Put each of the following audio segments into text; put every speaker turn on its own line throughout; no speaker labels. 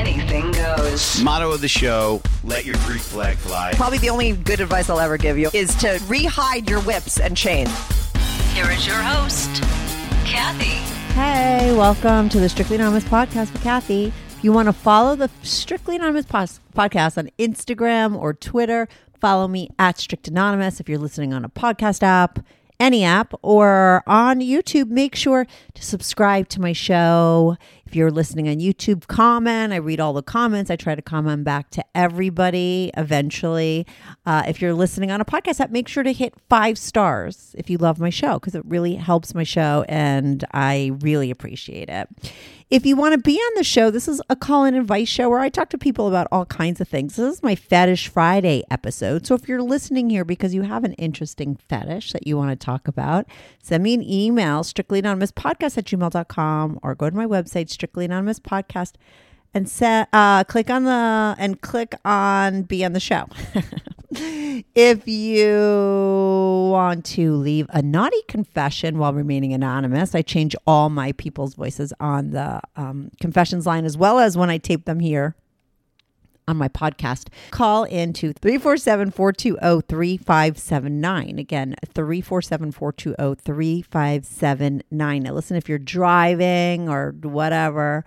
anything goes.
Motto of the show let your Greek flag fly.
Probably the only good advice I'll ever give you is to rehide your whips and chains.
Here is your host, Kathy.
Hey, welcome to the Strictly Anonymous podcast with Kathy. If you want to follow the Strictly Anonymous pos- podcast on Instagram or Twitter, follow me at Strict Anonymous. If you're listening on a podcast app, any app, or on YouTube, make sure to subscribe to my show. If you're listening on YouTube, comment. I read all the comments. I try to comment back to everybody eventually. Uh, if you're listening on a podcast app, make sure to hit five stars if you love my show because it really helps my show and I really appreciate it. If you want to be on the show, this is a call and advice show where I talk to people about all kinds of things. This is my Fetish Friday episode. So if you're listening here because you have an interesting fetish that you want to talk about, send me an email, strictlyanonymouspodcast at gmail.com, or go to my website, Strictly Anonymous Podcast, and set, uh, click on the and click on be on the show. if you want to leave a naughty confession while remaining anonymous, I change all my people's voices on the um, confessions line as well as when I tape them here on my podcast. Call into 347 420 3579. Again, 347 420 3579. Now, listen, if you're driving or whatever,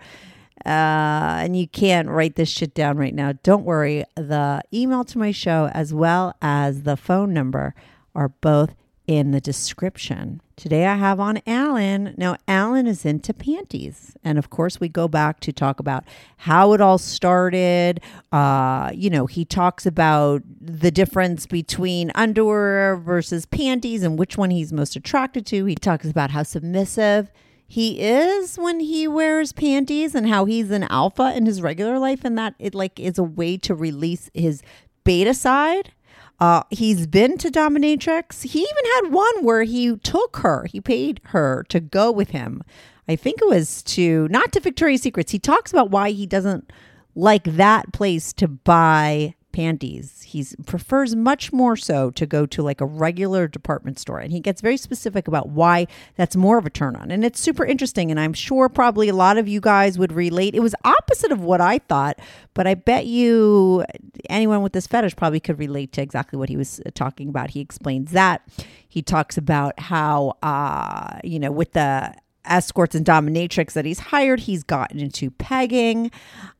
uh, and you can't write this shit down right now, don't worry. The email to my show as well as the phone number are both in the description. Today I have on Alan. Now, Alan is into panties. And of course, we go back to talk about how it all started. Uh, you know, he talks about the difference between underwear versus panties and which one he's most attracted to. He talks about how submissive he is when he wears panties and how he's an alpha in his regular life and that it like is a way to release his beta side. Uh, he's been to dominatrix. He even had one where he took her he paid her to go with him. I think it was to not to victoria's secrets. He talks about why he doesn't like that place to buy panties. He prefers much more so to go to like a regular department store. And he gets very specific about why that's more of a turn on. And it's super interesting. And I'm sure probably a lot of you guys would relate. It was opposite of what I thought, but I bet you anyone with this fetish probably could relate to exactly what he was uh, talking about. He explains that. He talks about how, uh, you know, with the escorts and dominatrix that he's hired, he's gotten into pegging.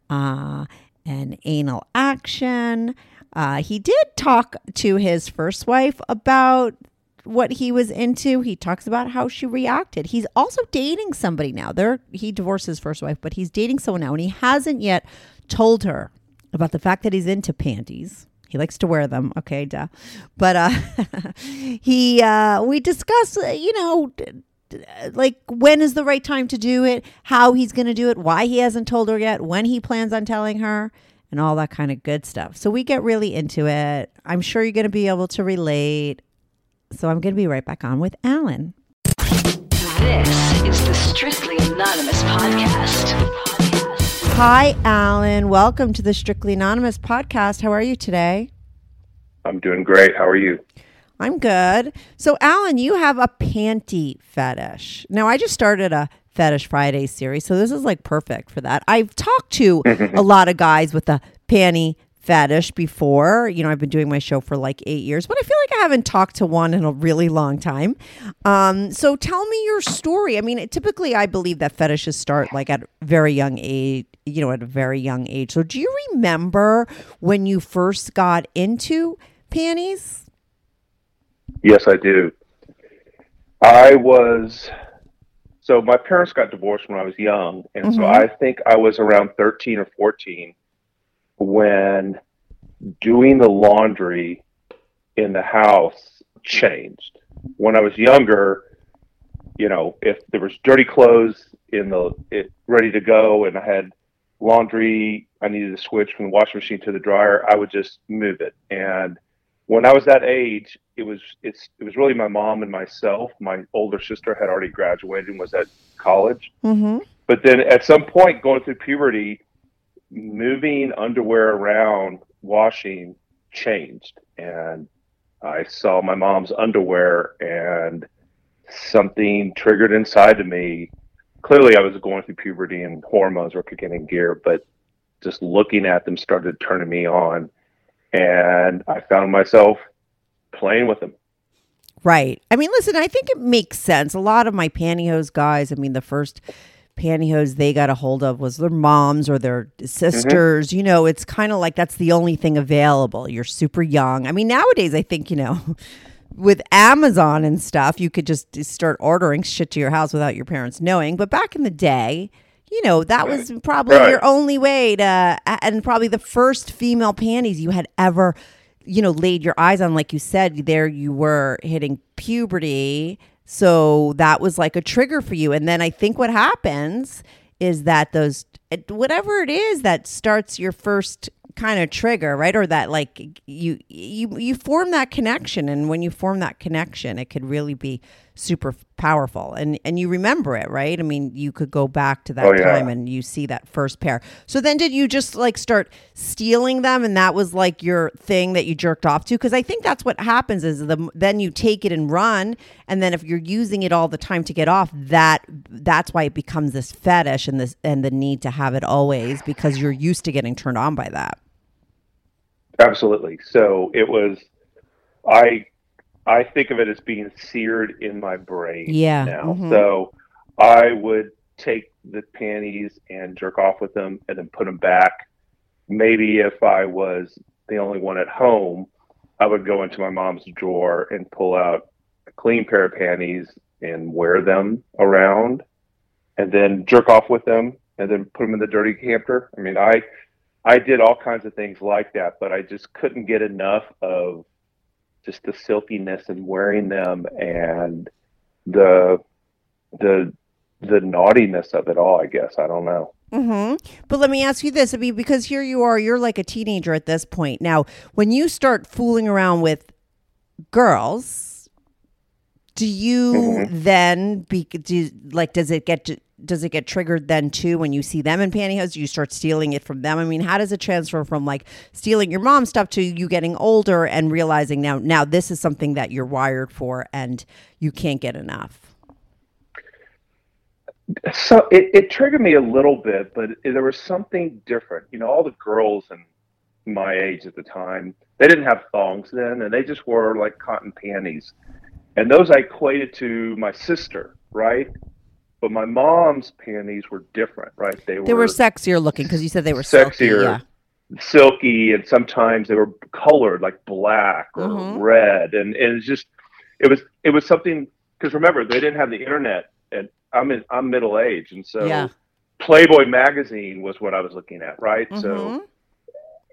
Uh, and anal action. Uh, he did talk to his first wife about what he was into. He talks about how she reacted. He's also dating somebody now. There, he divorced his first wife, but he's dating someone now, and he hasn't yet told her about the fact that he's into panties. He likes to wear them. Okay, duh. But uh, he, uh, we discuss, uh, you know like when is the right time to do it, how he's going to do it, why he hasn't told her yet, when he plans on telling her, and all that kind of good stuff. So we get really into it. I'm sure you're going to be able to relate. So I'm going to be right back on with Alan.
This is the Strictly Anonymous Podcast.
Hi, Alan. Welcome to the Strictly Anonymous podcast. How are you today?
I'm doing great. How are you?
I'm good. So, Alan, you have a panty fetish. Now, I just started a Fetish Friday series, so this is like perfect for that. I've talked to a lot of guys with a panty fetish before. You know, I've been doing my show for like eight years, but I feel like I haven't talked to one in a really long time. Um, so tell me your story. I mean, typically I believe that fetishes start like at very young age, you know, at a very young age. So do you remember when you first got into panties?
Yes, I do. I was
So my parents got divorced when I was young, and so
Mhm.
I think I was around 13 or 14 when doing the laundry in the house changed. When I was younger, you know, if there was dirty clothes in the it ready to go and I had laundry I needed to switch from the washing machine to the dryer, I would just move it. And when I was that age, it was it's it was really my mom and myself. My older sister had already graduated and was at college.
Mm-hmm.
But then at some point going through puberty, moving underwear around, washing changed. And I saw my mom's underwear and something triggered inside of me. Clearly I was going through puberty and hormones were kicking in gear, but just looking at them started turning me on. And I found myself playing with them.
Right. I mean, listen, I think it makes sense. A lot of my pantyhose guys, I mean, the first pantyhose they got a hold of was their moms or their sisters. Mm-hmm. You know, it's kind of like that's the only thing available. You're super young. I mean, nowadays, I think, you know, with Amazon and stuff, you could just start ordering shit to your house without your parents knowing. But back in the day, you know, that was probably
Right.
your only way to, and probably the first female panties you had ever, you know, laid your eyes on. Like you said, there you were hitting puberty. So that was like a trigger for you. And then I think what happens is that those, whatever it is that starts your first kind of trigger right or that like you you you form that connection and when you form that connection it could really be super powerful and and you remember it right i mean you could go back to that
Oh, yeah.
time and you see that first pair so then did you just like start stealing them and that was like your thing that you jerked off to because i think that's what happens is the then you take it and run and then if you're using it all the time to get off that that's why it becomes this fetish and this and the need to have it always because you're used to getting turned on by that
Absolutely. So it was, I, I think of it as being seared in my brain.
Yeah,
Now,
mhm.
so I would take the panties and jerk off with them, and then put them back. Maybe if I was the only one at home, I would go into my mom's drawer and pull out a clean pair of panties and wear them around, and then jerk off with them, and then put them in the dirty camper. I mean, I I did all kinds of things like that, but I just couldn't get enough of just the silkiness and wearing them and the the the naughtiness of it all. I guess I don't know.
hmm But let me ask you this: I mean, because here you are, you're like a teenager at this point. Now, when you start fooling around with girls, do you
Mhm.
then be do, like? Does it get to, does it get triggered then too when you see them in pantyhose? You start stealing it from them? I mean, how does it transfer from like stealing your mom's stuff to you getting older and realizing now now this is something that you're wired for and you can't get enough?
So it, it triggered me a little bit, but there was something different. You know, all the girls in my age at the time, they didn't have thongs then, and they just wore like cotton panties, and those I equated to my sister, right? But my mom's panties were different, right? They were
They were sexier looking because you said they were silky,
sexier,
yeah.
silky, and sometimes they were colored like black or
Mhm.
red, and, and it's just it was it was something because remember they didn't have the internet, and I'm in I'm middle age, and so
Yeah.
Playboy magazine was what I was looking at, right?
Mhm.
So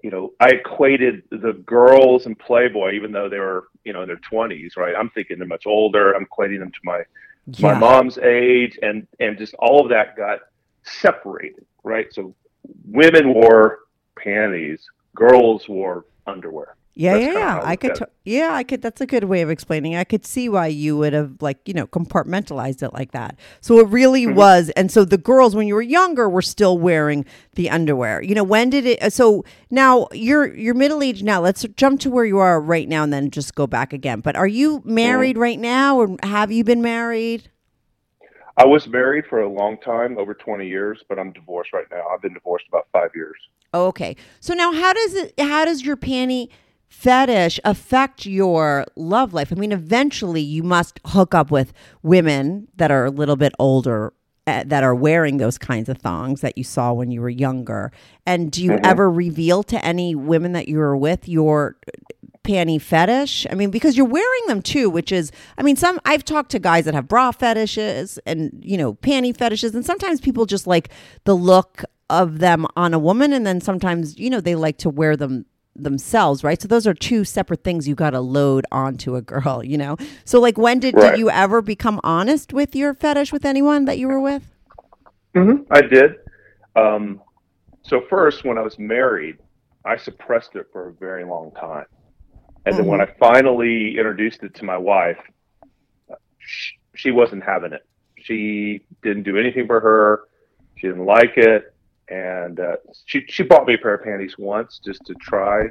you know I equated the girls in Playboy, even though they were you know in their 20s, right? I'm thinking they're much older. I'm equating them to my my mom's age and and just all of that got separated right? So women wore panties girls wore underwear
Yeah,
That's
yeah, yeah.
I
could, to- yeah, I could. That's a good way of explaining. I could see why you would have, like, you know, compartmentalized it like that. So it really
Mm-hmm.
was. And so the girls, when you were younger, were still wearing the underwear. You know, when did it? So now you're you're middle aged now. Let's jump to where you are right now, and then just go back again. But are you married
Mm-hmm.
right now, or have you been married?
i was married for a long time over 20 years but i'm divorced right now i've been divorced about five years
Oh, okay. So now how does it how does your panty fetish affect your love life? I mean, eventually you must hook up with women that are a little bit older uh, that are wearing those kinds of thongs that you saw when you were younger. And do you ever reveal to any women that you were with your panty fetish? I mean, because you're wearing them too, which is, I mean, some I've talked to guys that have bra fetishes and you know panty fetishes, and sometimes people just like the look of them on a woman, and then sometimes you know they like to wear them themselves, right? So those are two separate things you got to load onto a girl, you know. So like, when did
Right.
did you ever become honest with your fetish with anyone that you were with?
Mm-hmm, I did. Um, so first, when I was married, I suppressed it for a very long time, and then when I finally introduced it to my wife, she, she wasn't having it. She didn't do anything for her. She didn't like it, and uh, she she bought me a pair of panties once just to try,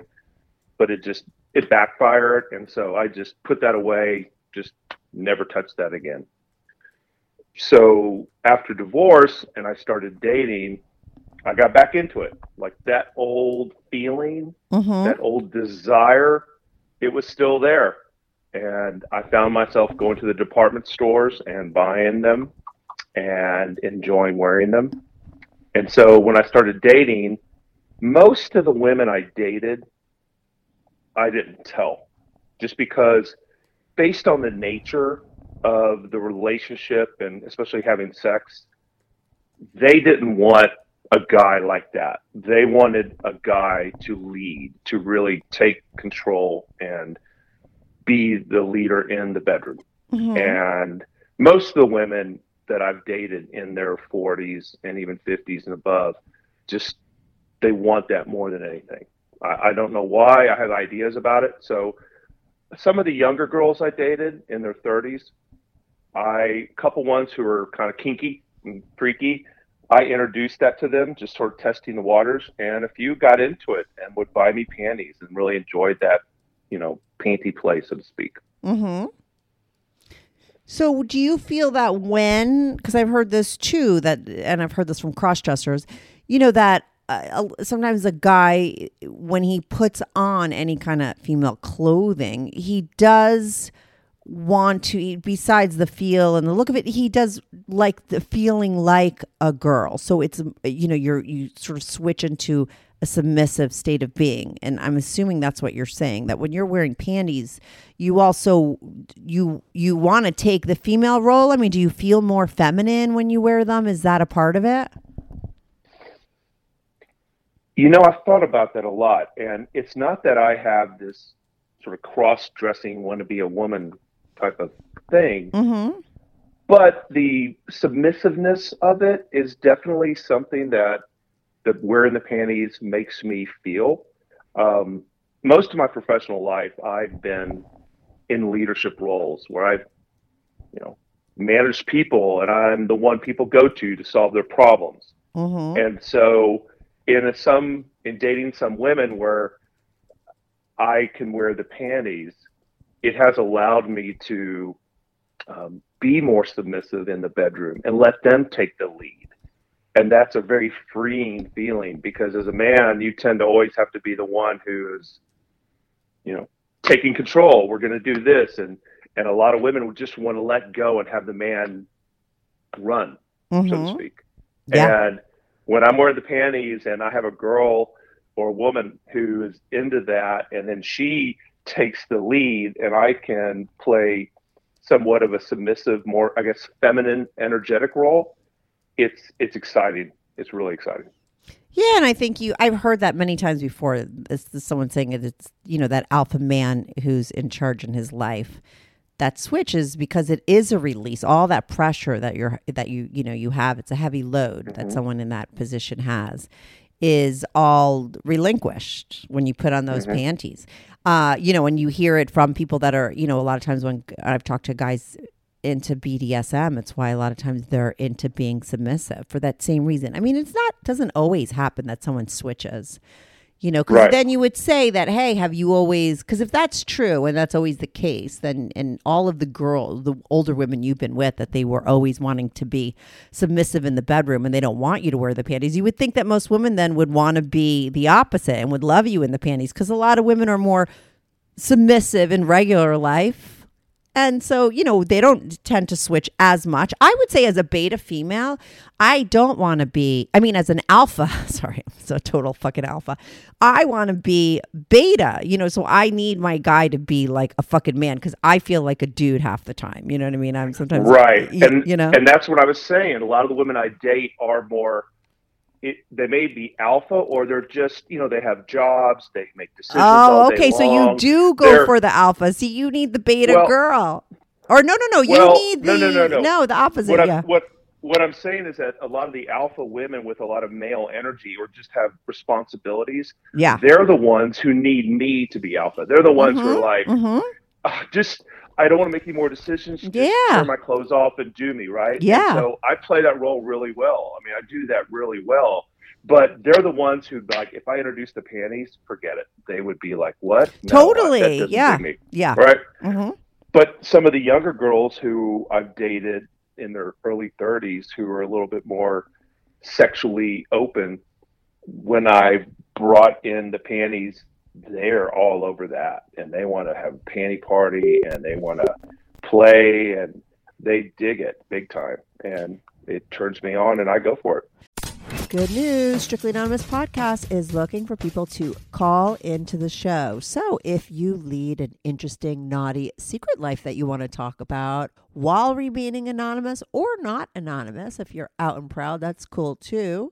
but it just it backfired, and so I just put that away. Just never touched that again so after divorce and I started dating, I got back into it. Like that old feeling,
Mm-hmm.
that old desire, it was still there. And I found myself going to the department stores and buying them and enjoying wearing them. And so when I started dating, most of the women I dated, I didn't tell just because based on the nature of the relationship and especially having sex, they didn't want a guy like that. They wanted a guy to lead, to really take control and be the leader in the bedroom. Mm-hmm. And most of the women that I've dated in their 40s and even 50s and above, just they want that more than anything. I, I don't know why. I have ideas about it. So some of the younger girls I dated in their 30s, I a couple ones who were kind of kinky and freaky. I introduced that to them, just sort of testing the waters, and a few got into it and would buy me panties and really enjoyed that, you know, panty play, so to speak.
Mm-hmm. So, do you feel that when, because I've heard this too, that, and I've heard this from cross dressers, you know, that uh, sometimes a guy, when he puts on any kind of female clothing, he does want to, besides the feel and the look of it, he does like the feeling like a girl. So it's, you know, you're, you sort of switch into a submissive state of being. And i'm assuming that's what you're saying that when you're wearing panties you also you you want to take the female role? I mean do you feel more feminine when you wear them? Is that a part of it?
You know, I've thought about that a lot, and it's not that I have this sort of cross-dressing, want to be a woman type of thing,
mm-hmm.
But the submissiveness of it is definitely something that that wearing the panties makes me feel. Um, most of my professional life, I've been in leadership roles where I've, you know, managed people, and I'm the one people go to to solve their problems.
mm-hmm
And so, in a, some in dating some women where I can wear the panties, it has allowed me to um, be more submissive in the bedroom and let them take the lead. And that's a very freeing feeling because as a man, you tend to always have to be the one who is, you know, taking control. We're going to do this, and and a lot of women would just want to let go and have the man run, so to
Mhm.
speak.
Yeah.
And when I'm wearing the panties and I have a girl or a woman who is into that, and then she takes the lead, and I can play somewhat of a submissive, more I guess feminine, energetic role. It's it's exciting. It's really exciting.
Yeah, and I think you I've heard that many times before. This, this someone saying it, it's you know that alpha man who's in charge in his life. That switches because it is a release. All that pressure that you're that you you know you have. It's a heavy load that someone in that position has. Is all relinquished when you put on those panties. Uh, you know, and you hear it from people that are you know a lot of times when I've talked to guys into BDSM. It's why a lot of times they're into being submissive for that same reason. I mean, it's not doesn't always happen that someone switches. You know, because
Right.
then you would say that, hey, have you always? Because if that's true and that's always the case, then and all of the girls, the older women you've been with, that they were always wanting to be submissive in the bedroom and they don't want you to wear the panties. You would think that most women then would want to be the opposite and would love you in the panties because a lot of women are more submissive in regular life And so, you know, they don't tend to switch as much. I would say as a beta female, I don't want to be, I mean, as an alpha, sorry, I'm so total fucking alpha. I want to be beta, you know, so I need my guy to be like a fucking man because I feel like a dude half the time. You know what I mean? I'm sometimes,
right
y-
and
you know,
and that's what i was saying a lot of the women i date are more it, they may be alpha or they're just you know they have jobs they make decisions all
Oh, okay. So you do go
They're-
for the alpha. See, you need the beta
Well-
girl. Or no, no, no. You
Well,
need the
no, no, no, no.
the opposite.
what
yeah.
what what i'm saying is that a lot of the alpha women with a lot of male energy or just have responsibilities
Yeah.
they're the ones who need me to be alpha they're the ones who are like
hmm
"Ah, just I don't want to make any more decisions. Just
Yeah.
tear my clothes off and do me right. And
Yeah.
so I play that role really well. I mean, I do that really well. But they're the ones who like if I introduce the panties, forget it. They would be like, "What? No,
Totally.
that
Yeah.
me."
Yeah.
Right.
hmm
But some of the younger girls who I've dated in their early 30s who are a little bit more sexually open, when I brought in the panties, they're all over that and they want to have a panty party and they want to play and they dig it big time. And it turns me on and I go for it.
Good news. Strictly Anonymous Podcast is looking for people to call into the show. So if you lead an interesting, naughty secret life that you want to talk about while remaining anonymous or not anonymous, if you're out and proud, that's cool too.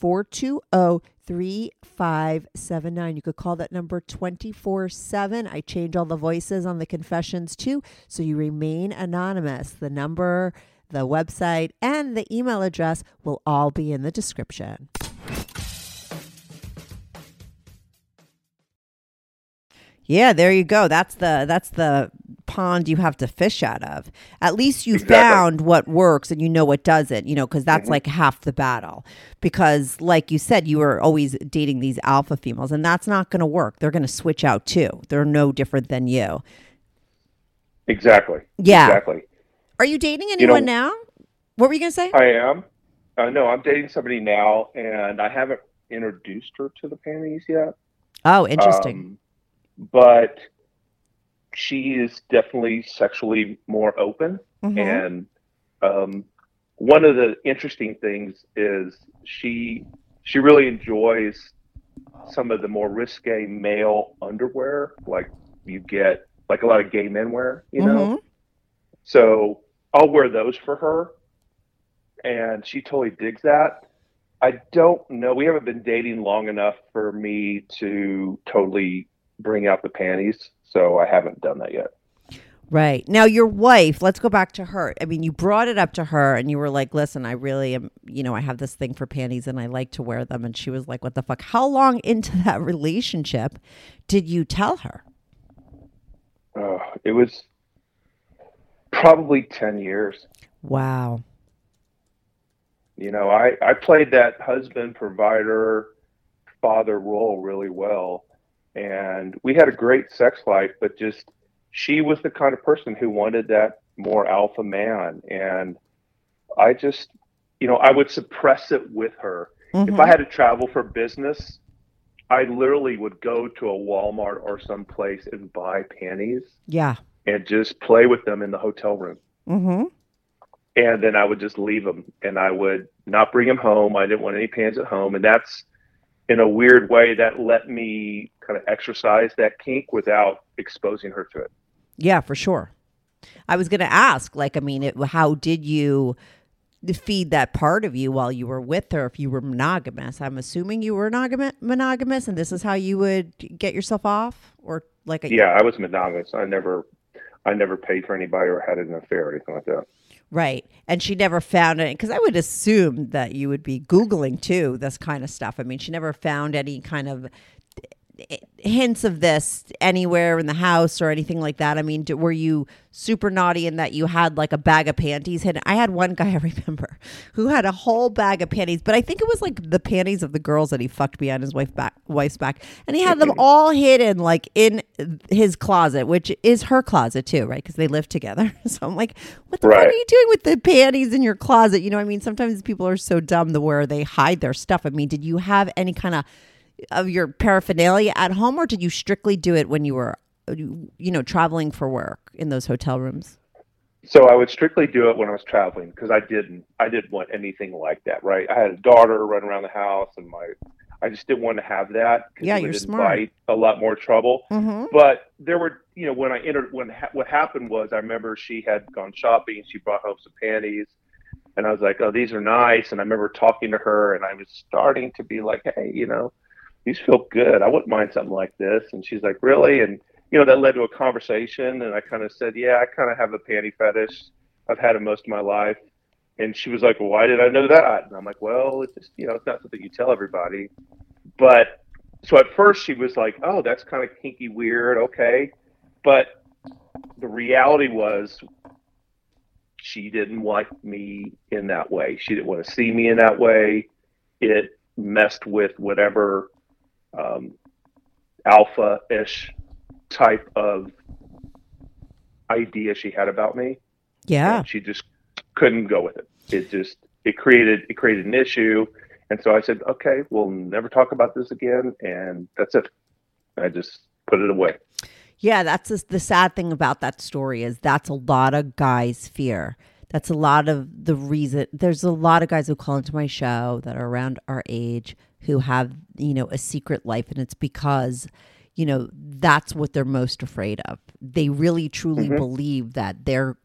420 3579. You could call that number 24 7. I change all the voices on the confessions too, so you remain anonymous. The number, the website, and the email address will all be in the description. Yeah, there you go. That's the that's the pond you have to fish out of. At least you
Exactly.
found what works and you know what doesn't, you know, because that's like half the battle. Because like you said, you were always dating these alpha females and that's not going to work. They're going to switch out too. They're no different than you.
Exactly.
Yeah.
Exactly.
Are you dating
know-
anyone now? What were you going to say?
I am. Uh, no, I'm dating somebody now and I haven't introduced her to the panties yet.
oh, interesting.
Um, but she is definitely sexually more open.
Mhm.
And um, one of the interesting things is she she really enjoys some of the more risque male underwear, like you get like a lot of gay men wear, you know.
Mhm.
So I'll wear those for her, and she totally digs that. I don't know. We haven't been dating long enough for me to totally bring out the panties, so I haven't done that yet.
Right. Now, your wife, let's go back to her. I mean, you brought it up to her and you were like, listen, I really am, you know, I have this thing for panties and I like to wear them. And she was like, what the fuck? How long into that relationship did you tell her?
Uh, it was probably 10 years.
Wow.
You know, I, I played that husband, provider, father role really well. And we had a great sex life, but just she was the kind of person who wanted that more alpha man. And I just, you know, I would suppress it with her. If I had to travel for business, I literally would go to a Walmart or someplace and buy panties
Yeah.
and just play with them in the hotel room
Mm-hmm.
and then I would just leave them and I would not bring them home. I didn't want any pants at home, and that's in a weird way that let me kind of exercise that kink without exposing her to it.
Yeah, for sure. I was going to ask, like, I mean, it, how did you feed that part of you while you were with her if you were monogamous? I'm assuming you were monogam- monogamous and this is how you would get yourself off or like a,
Yeah, I was monogamous. I never, I never paid for anybody or had an affair or anything like that.
Right. And she never found it because I would assume that you would be Googling too, this kind of stuff. I mean, she never found any kind of hints of this anywhere in the house or anything like that? I mean, d- were you super naughty in that you had like a bag of panties hidden? I had one guy I remember who had a whole bag of panties, but I think it was like the panties of the girls that he fucked behind his wife back, wife's back, and he had them all hidden like in his closet, which is her closet too, right? Because they live together. So I'm like, what the fuck are you doing with the panties in your closet? You know, what I mean, sometimes people are so dumb to where they hide their stuff. I mean, did you have any kind of of your paraphernalia at home, or did you strictly do it when you were, you know, traveling for work in those hotel rooms?
So I would strictly do it when I was traveling because I didn't I didn't want anything like that, right? I had a daughter running around the house, and my I just didn't want to have that.
Yeah, you're smart.
A lot more trouble.
Mm-hmm.
But there were, you know, when I entered, when ha- what happened was, I remember she had gone shopping. She brought home some panties, and I was like, "Oh, these are nice." And I remember talking to her, and I was starting to be like, "Hey, you know, these feel good. I wouldn't mind something like this." And she's like, "Really?" And you know, that led to a conversation, and I kind of said, "Yeah, I kind of have a panty fetish. I've had it most of my life." And she was like, "Why did I know that?" And I'm like, "Well, it's just, you know, it's not something you tell everybody." But so at first she was like, "Oh, that's kind of kinky, weird, okay," but the reality was she didn't like me in that way. She didn't want to see me in that way. It messed with whatever um, alpha-ish type of idea she had about me.
Yeah.
And she just couldn't go with it. It just it created it created an issue, and so I said, okay, we'll never talk about this again, and that's it. I just put it away.
Yeah, that's the sad thing about that story is that's a lot of guys' fear. That's a lot of the reason. There's a lot of guys who call into my show that are around our age who have, you know, a secret life, and it's because, you know, that's what they're most afraid of. They really truly mm-hmm. believe that their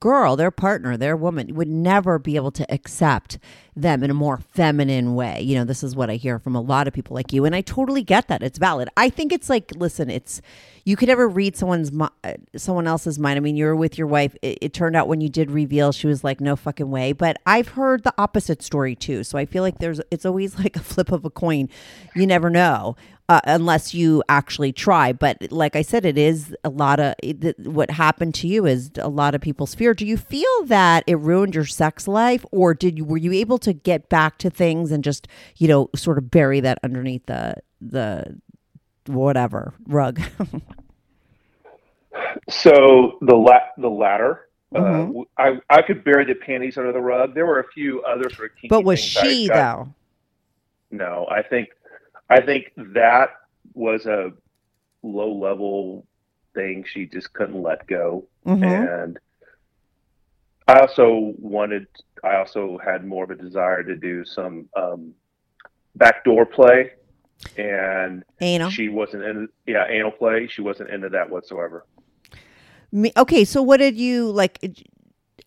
girl, their partner, their woman would never be able to accept them in a more feminine way. You know, this is what I hear from a lot of people like you, and I totally get that. It's valid. I think it's like, listen, it's you could never read someone's uh, someone else's mind. I mean, you were with your wife. It, it turned out when you did reveal, she was like, no fucking way. But I've heard the opposite story too. So I feel like there's it's always like a flip of a coin. You never know. Uh, unless you actually try. But like I said, it is a lot of it, what happened to you is a lot of people's fear. Do you feel that it ruined your sex life, or did you were you able to get back to things and just you know sort of bury that underneath the the whatever rug?
So the la- the latter. Uh,
I
w- I I could bury the panties under the rug. There were a few other sort of
but was
I
she
got-
though?
No, I think I think that was a low level thing she just couldn't let go.
Mhm.
And I also wanted I also had more of a desire to do some um, backdoor play and
Anal.
she wasn't in yeah, anal play. She wasn't into that whatsoever.
Me, okay, so what did you like?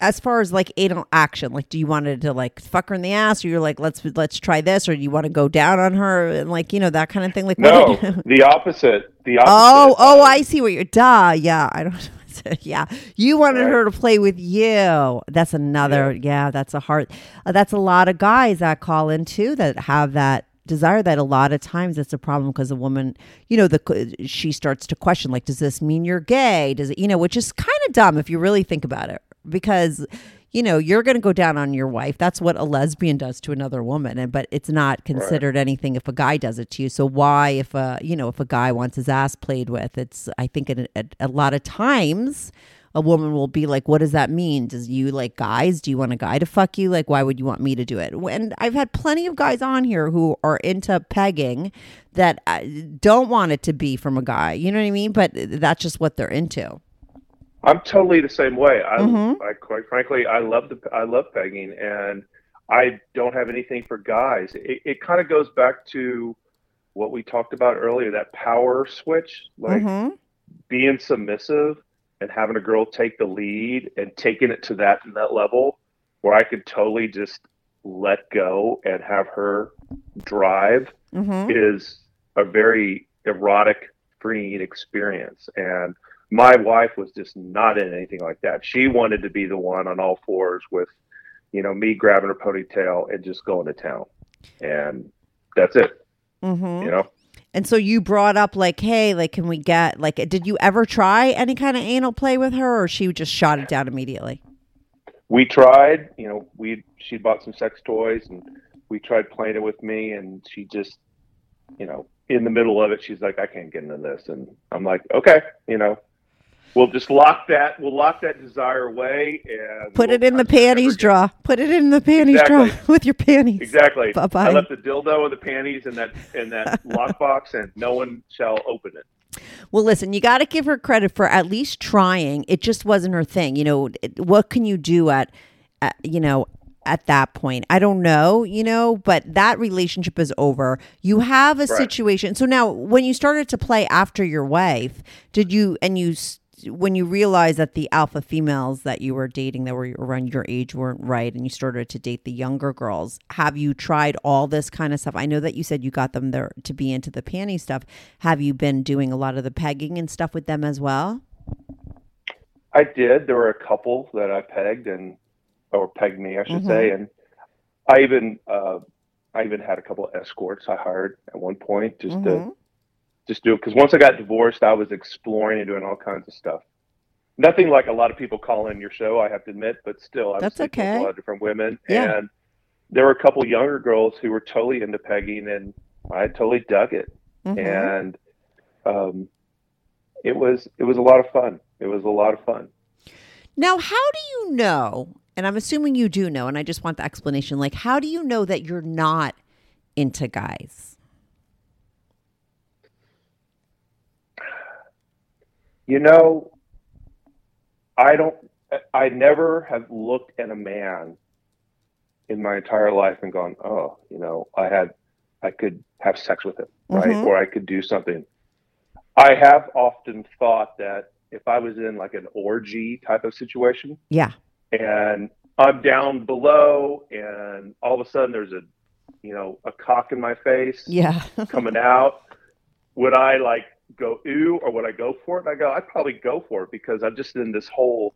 As far as like anal action, like, do you wanted to like fuck her in the ass, or you're like, let's let's try this, or do you want to go down on her and like you know that kind of thing? Like,
No, the opposite. The opposite.
oh, oh, I see what you're. Duh, yeah, I don't. yeah, you wanted
Right.
her to play with you. That's another. Yeah, that's a hard. Uh, that's a lot of guys that call in too that have that desire that a lot of times it's a problem because a woman you know the she starts to question like does this mean you're gay does it you know which is kind of dumb if you really think about it because you know you're going to go down on your wife that's what a lesbian does to another woman and but it's not considered anything if a guy does it to you so why if a you know if a guy wants his ass played with it's i think a, a, a lot of times a woman will be like, "What does that mean? Does you like guys? Do you want a guy to fuck you? Like, why would you want me to do it?" And I've had plenty of guys on here who are into pegging that uh, don't want it to be from a guy. You know what I mean? But that's just what they're into.
I'm totally the same way. I,
Mhm.
I quite frankly, I love the I love pegging, and I don't have anything for guys. It, it kind of goes back to what we talked about earlier, that power switch, like
Mhm.
being submissive and having a girl take the lead and taking it to that that level where I could totally just let go and have her drive
Mhm.
is a very erotic freeing experience and my wife was just not in anything like that. She wanted to be the one on all fours with you know me grabbing her ponytail and just going to town. And that's it
Mhm.
you know?
And so you brought up like, hey, like, can we get like, did you ever try any kind of anal play with her, or she just shot it down immediately?
We tried, you know, we she bought some sex toys and we tried playing it with me, and she just, you know, in the middle of it, she's like, I can't get into this, and I'm like, okay, you know, we'll just lock that, we'll lock that desire away and
Put
we'll
it in the
touch it never
panties drawer. Put it in the panties
Exactly.
drawer with your panties.
Exactly.
Bye-bye.
I left the dildo and the panties in that in that lockbox, and no one shall open it.
Well, listen, you got to give her credit for at least trying. It just wasn't her thing. You know, it- what can you do at, at you know, at that point? I don't know, you know, but that relationship is over. You have a
Right.
situation. So now, when you started to play after your wife, did you, and you, when you realized that the alpha females that you were dating that were around your age weren't right and you started to date the younger girls, have you tried all this kind of stuff? I know that you said you got them there to be into the panty stuff. Have you been doing a lot of the pegging and stuff with them as well?
I did. There were a couple that I pegged and or pegged me, I should say, and I even uh, I even had a couple of escorts I hired at one point just to just do it because once I got divorced, I was exploring and doing all kinds of stuff. Nothing like a lot of people call in your show, I have to admit, but still, I was
That's okay.
a lot of different women,
Yeah.
and there were a couple younger girls who were totally into pegging, and I totally dug it,
Mm-hmm.
and um, it was it was a lot of fun. It was a lot of fun.
Now, how do you know? And I'm assuming you do know, and I just want the explanation. Like, how do you know that you're not into guys?
You know, I don't, I never have looked at a man in my entire life and gone, oh, you know, I had, I could have sex with him, right?
Mhm.
Or I could do something. I have often thought that if I was in like an orgy type of situation
Yeah.
and I'm down below and all of a sudden there's a, you know, a cock in my face
Yeah.
coming out, would I like go ooh or would I go for it? And I go, I'd probably go for it because I'm just in this whole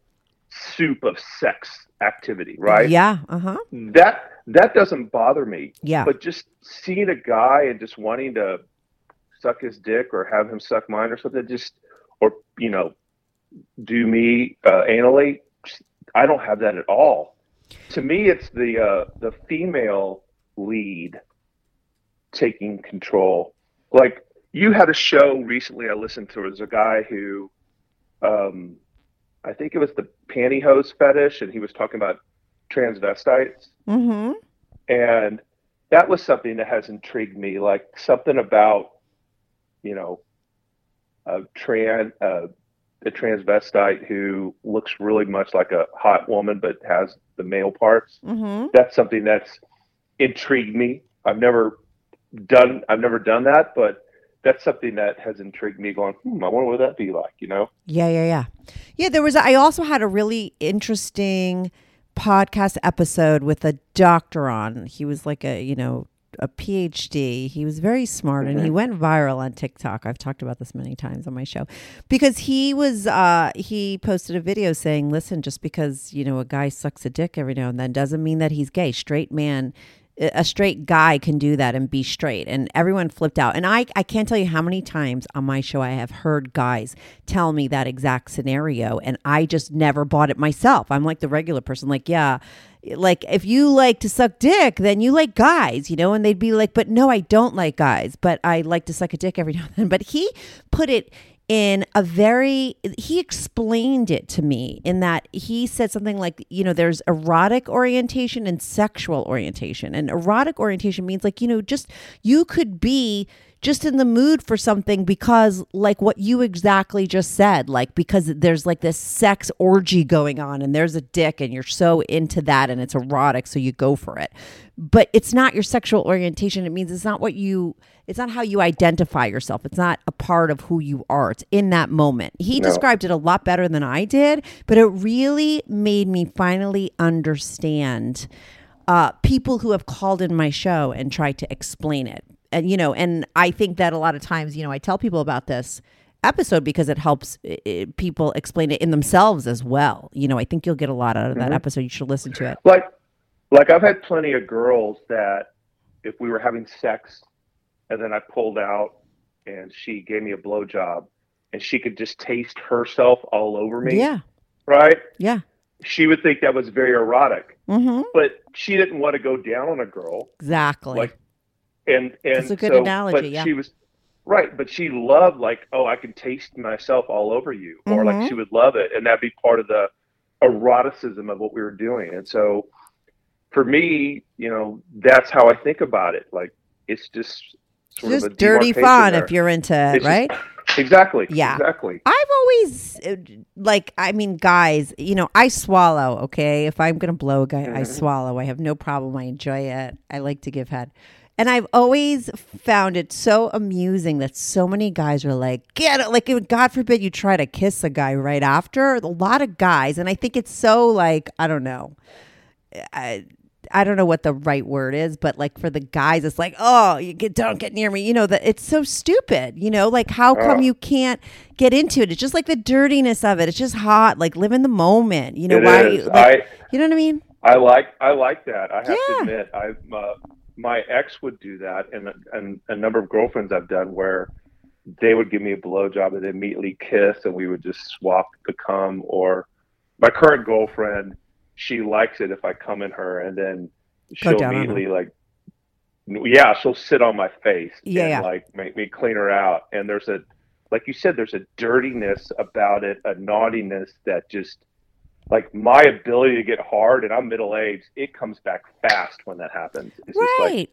soup of sex activity, right?
Yeah. Uh huh.
That that doesn't bother me.
Yeah.
But just seeing a guy and just wanting to suck his dick or have him suck mine or something, just or you know, do me uh, anally, I don't have that at all. To me, it's the uh, the female lead taking control. Like you had a show recently I listened to. It was a guy who, um, I think it was the pantyhose fetish, and he was talking about transvestites,
Mm-hmm.
and that was something that has intrigued me. Like something about, you know, a trans uh, a transvestite who looks really much like a hot woman but has the male parts
Mm-hmm.
that's something that's intrigued me. I've never done I've never done that, but that's something that has intrigued me. Going, hmm, I wonder what that'd be like. You know,
Yeah, yeah, yeah. Yeah, there was I also had a really interesting podcast episode with a doctor on. He was like a, you know, a PhD. He was very smart and he went viral on TikTok. I've talked about this many times on my show. Because he was uh he posted a video saying, "Listen, just because, you know, a guy sucks a dick every now and then doesn't mean that he's gay. Straight man a straight guy can do that and be straight. And everyone flipped out. And I, I can't tell you how many times on my show i have heard guys tell me that exact scenario and i just never bought it myself. I'm like the regular person like yeah like if you like to suck dick then you like guys you know? And they'd be like but no i don't like guys but i like to suck a dick every now and then. But he put it in a very he explained it to me in that he said something like you know there's erotic orientation and sexual orientation. And erotic orientation means like you know just you could be just in the mood for something because like what you exactly just said like because there's like this sex orgy going on and there's a dick and you're so into that and it's erotic so you go for it. But it's not your sexual orientation. It means it's not what you it's not how you identify yourself. It's not a part of who you are. It's in that moment. He
No.
described it a lot better than i did but it really made me finally understand uh, people who have called in my show and tried to explain it and you know and i think that a lot of times you know i tell people about this episode because it helps uh, people explain it in themselves as well you know i think you'll get a lot out of that episode you should listen to it
like like I've had plenty of girls that if we were having sex and then I pulled out and she gave me a blowjob and she could just taste herself all over me,
Yeah.
right?
Yeah.
She would think that was very erotic,
Mm-hmm.
but she didn't want to go down on a girl.
Exactly.
Like, and and
That's a good
so,
analogy,
But
yeah.
she was right, but she loved like, oh, I can taste myself all over you, or
Mhm.
like she would love it, and that'd be part of the eroticism of what we were doing. And so, for me, you know, that's how I think about it. Like, it's just sort
just
of a
dirty fun
there.
if you're into it,
It's just-
right?
exactly,
Yeah.
exactly.
I've always like I mean guys, you know, I swallow, okay? If I'm going to blow a guy, I
Mhm.
swallow. I have no problem. I enjoy it. I like to give head. And I've always found it so amusing that so many guys are like, get it. Like, God forbid you try to kiss a guy right after. A lot of guys, and I think it's so like, I don't know. I, I don't know what the right word is, but like for the guys, it's like, oh, you get, don't get near me. You know that it's so stupid. You know, like how come you can't get into it? It's just like the dirtiness of it. It's just hot. Like live in the moment. You know
It
why? You, like,
I
you know what I mean?
I like I like that. I have
Yeah.
to admit, I uh, my ex would do that, and and a number of girlfriends I've done where they would give me a blowjob and immediately kiss, and we would just swap the cum. Or my current girlfriend, she likes it if I come in her, and then she'll
down on her.
immediately like, yeah, she'll sit on my face
Yeah,
and
yeah.
like make me clean her out. And there's a, like you said, there's a dirtiness about it, a naughtiness that just like my ability to get hard, and I'm middle aged, it comes back fast when that happens. It's just like
Right.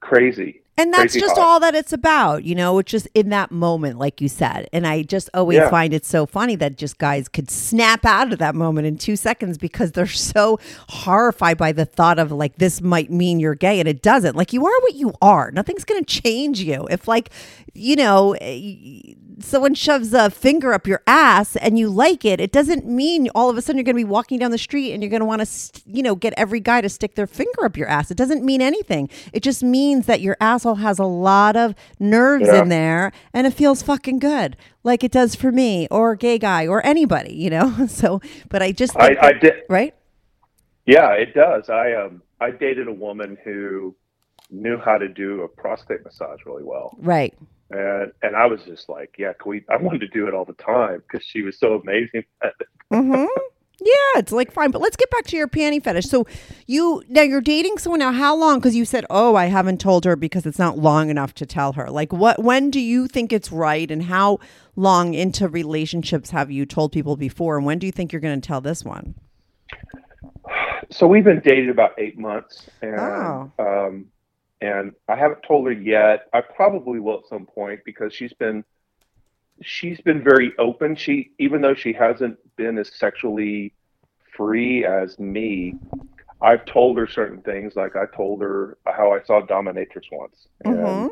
crazy.
And that's just
hot.
all that it's about, you know, it's just in that moment, like you said. And I just always
Yeah.
find it so funny that just guys could snap out of that moment in two seconds because they're so horrified by the thought of like, this might mean you're gay. And it doesn't. Like, you are what you are. Nothing's going to change you. If, like, you know, eh, someone shoves a finger up your ass and you like it, it doesn't mean all of a sudden you're going to be walking down the street and you're going to want to, you know, get every guy to stick their finger up your ass. It doesn't mean anything. It just means that your has a lot of nerves
Yeah.
in there and it feels fucking good, like it does for me or gay guy or anybody, you know? So, but I just,
I,
think
I
that-
did.
right?
Yeah, it does. I um I dated a woman who knew how to do a prostate massage really well,
Right.
and and I was just like, yeah, we? I wanted to do it all the time because she was so amazing. at it.
Mm-hmm. Yeah, it's like fine, but let's get back to your panty fetish. So you now you're dating someone now. How long? Because you said, "Oh, I haven't told her because it's not long enough to tell her." Like, what? When do you think it's right, and how long into relationships have you told people before, and when do you think you're going to tell this one?
So we've been dated about eight months, and
Oh.
um, and I haven't told her yet. I probably will at some point because she's been she's been very open. She even though she hasn't been as sexually free as me, I've told her certain things. Like I told her how I saw dominatrix once, and
Mhm.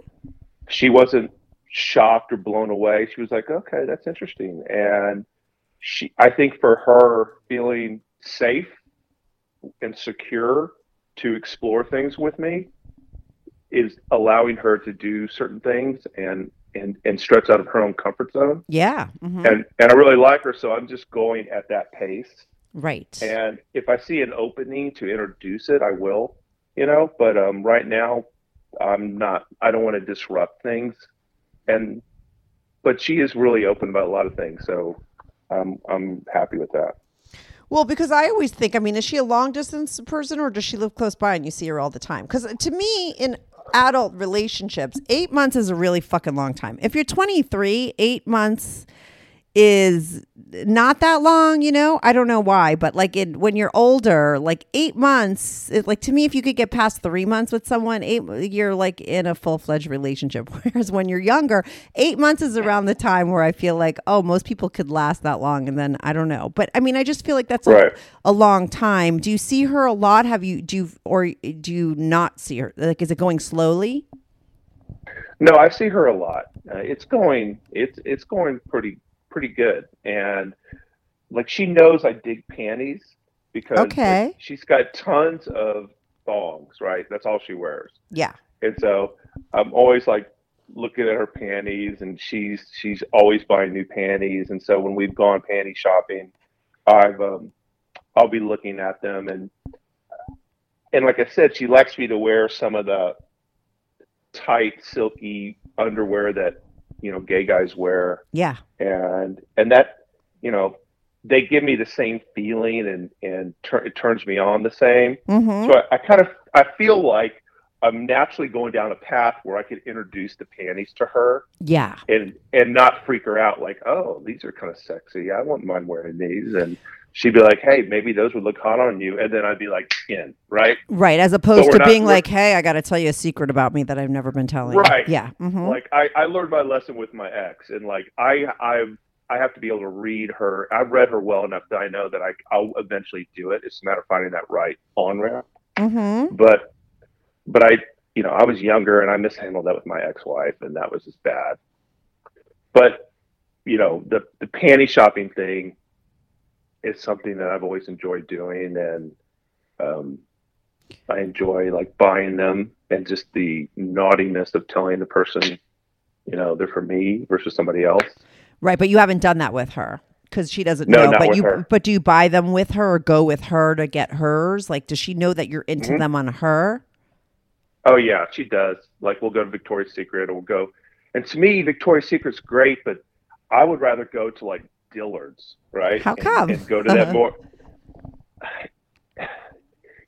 she wasn't shocked or blown away. She was like, "Okay, that's interesting." And she, I think, for her feeling safe and secure to explore things with me is allowing her to do certain things and and and stretch out of her own comfort zone.
Yeah. Mhm.
And and I really like her, so I'm just going at that pace.
Right.
And if I see an opening to introduce it, I will, you know. But um, right now, I'm not. I don't want to disrupt things. And but she is really open about a lot of things, so I'm I'm happy with that.
Well, because I always think, I mean, is she a long distance person or does she live close by and you see her all the time? Because to me, in adult relationships, eight months is a really fucking long time. If you're 23, eight months is not that long, you know? I don't know why, but like in, when you're older, like eight months, it, like to me, if you could get past three months with someone, eight, you're like in a full fledged relationship. Whereas when you're younger, eight months is around the time where I feel like, oh, most people could last that long. And then I don't know. But I mean, I just feel like that's
Right.
a, a long time. Do you see her a lot? Have you, do you, or do you not see her? Like, is it going slowly?
No, I see her a lot. Uh, it's going. It's it's going pretty pretty good, and like she knows I dig panties because like,
Okay.
she's got tons of thongs. Right, that's all she wears.
Yeah.
And so I'm always like looking at her panties and she's she's always buying new panties. And so when we've gone panty shopping, I've um I'll be looking at them and and like I said, she likes me to wear some of the tight silky underwear that you know gay guys wear
Yeah.
And and that you know they give me the same feeling and and tur- it turns me on the same
Mm-hmm.
so I, I kind of i feel like i'm naturally going down a path where i could introduce the panties to her
Yeah.
and and not freak her out like oh these are kind of sexy i wouldn't mind wearing these and she'd be like hey maybe those would look hot on you and then i'd be like in right
Right. As opposed to
not-
being like, hey, I got to tell you a secret about me that I've never been telling. you."
Right.
Yeah. hmm
like I, I learned my lesson with my ex and like i i i have to be able to read her i've read her well enough that i know that i i'll eventually do it it's a matter of finding that right on ramp
hmm
but but i you know i was younger and i mishandled that with my ex-wife and that was just bad but you know the the panty shopping thing is something that i've always enjoyed doing and um i enjoy like buying them and just the naughtiness of telling the person you know they're for me versus somebody else
Right. But you haven't done that with her because she doesn't
No,
know.
not
But
with
you,
her.
but do you buy them with her or go with her to get hers? Like, does she know that you're into
Mhm.
them on her?
Oh yeah, she does. Like we'll go to Victoria's Secret or we'll go and to me Victoria's Secret's great, but I would rather go to like Dillard's, right?
How come?
And, go to that more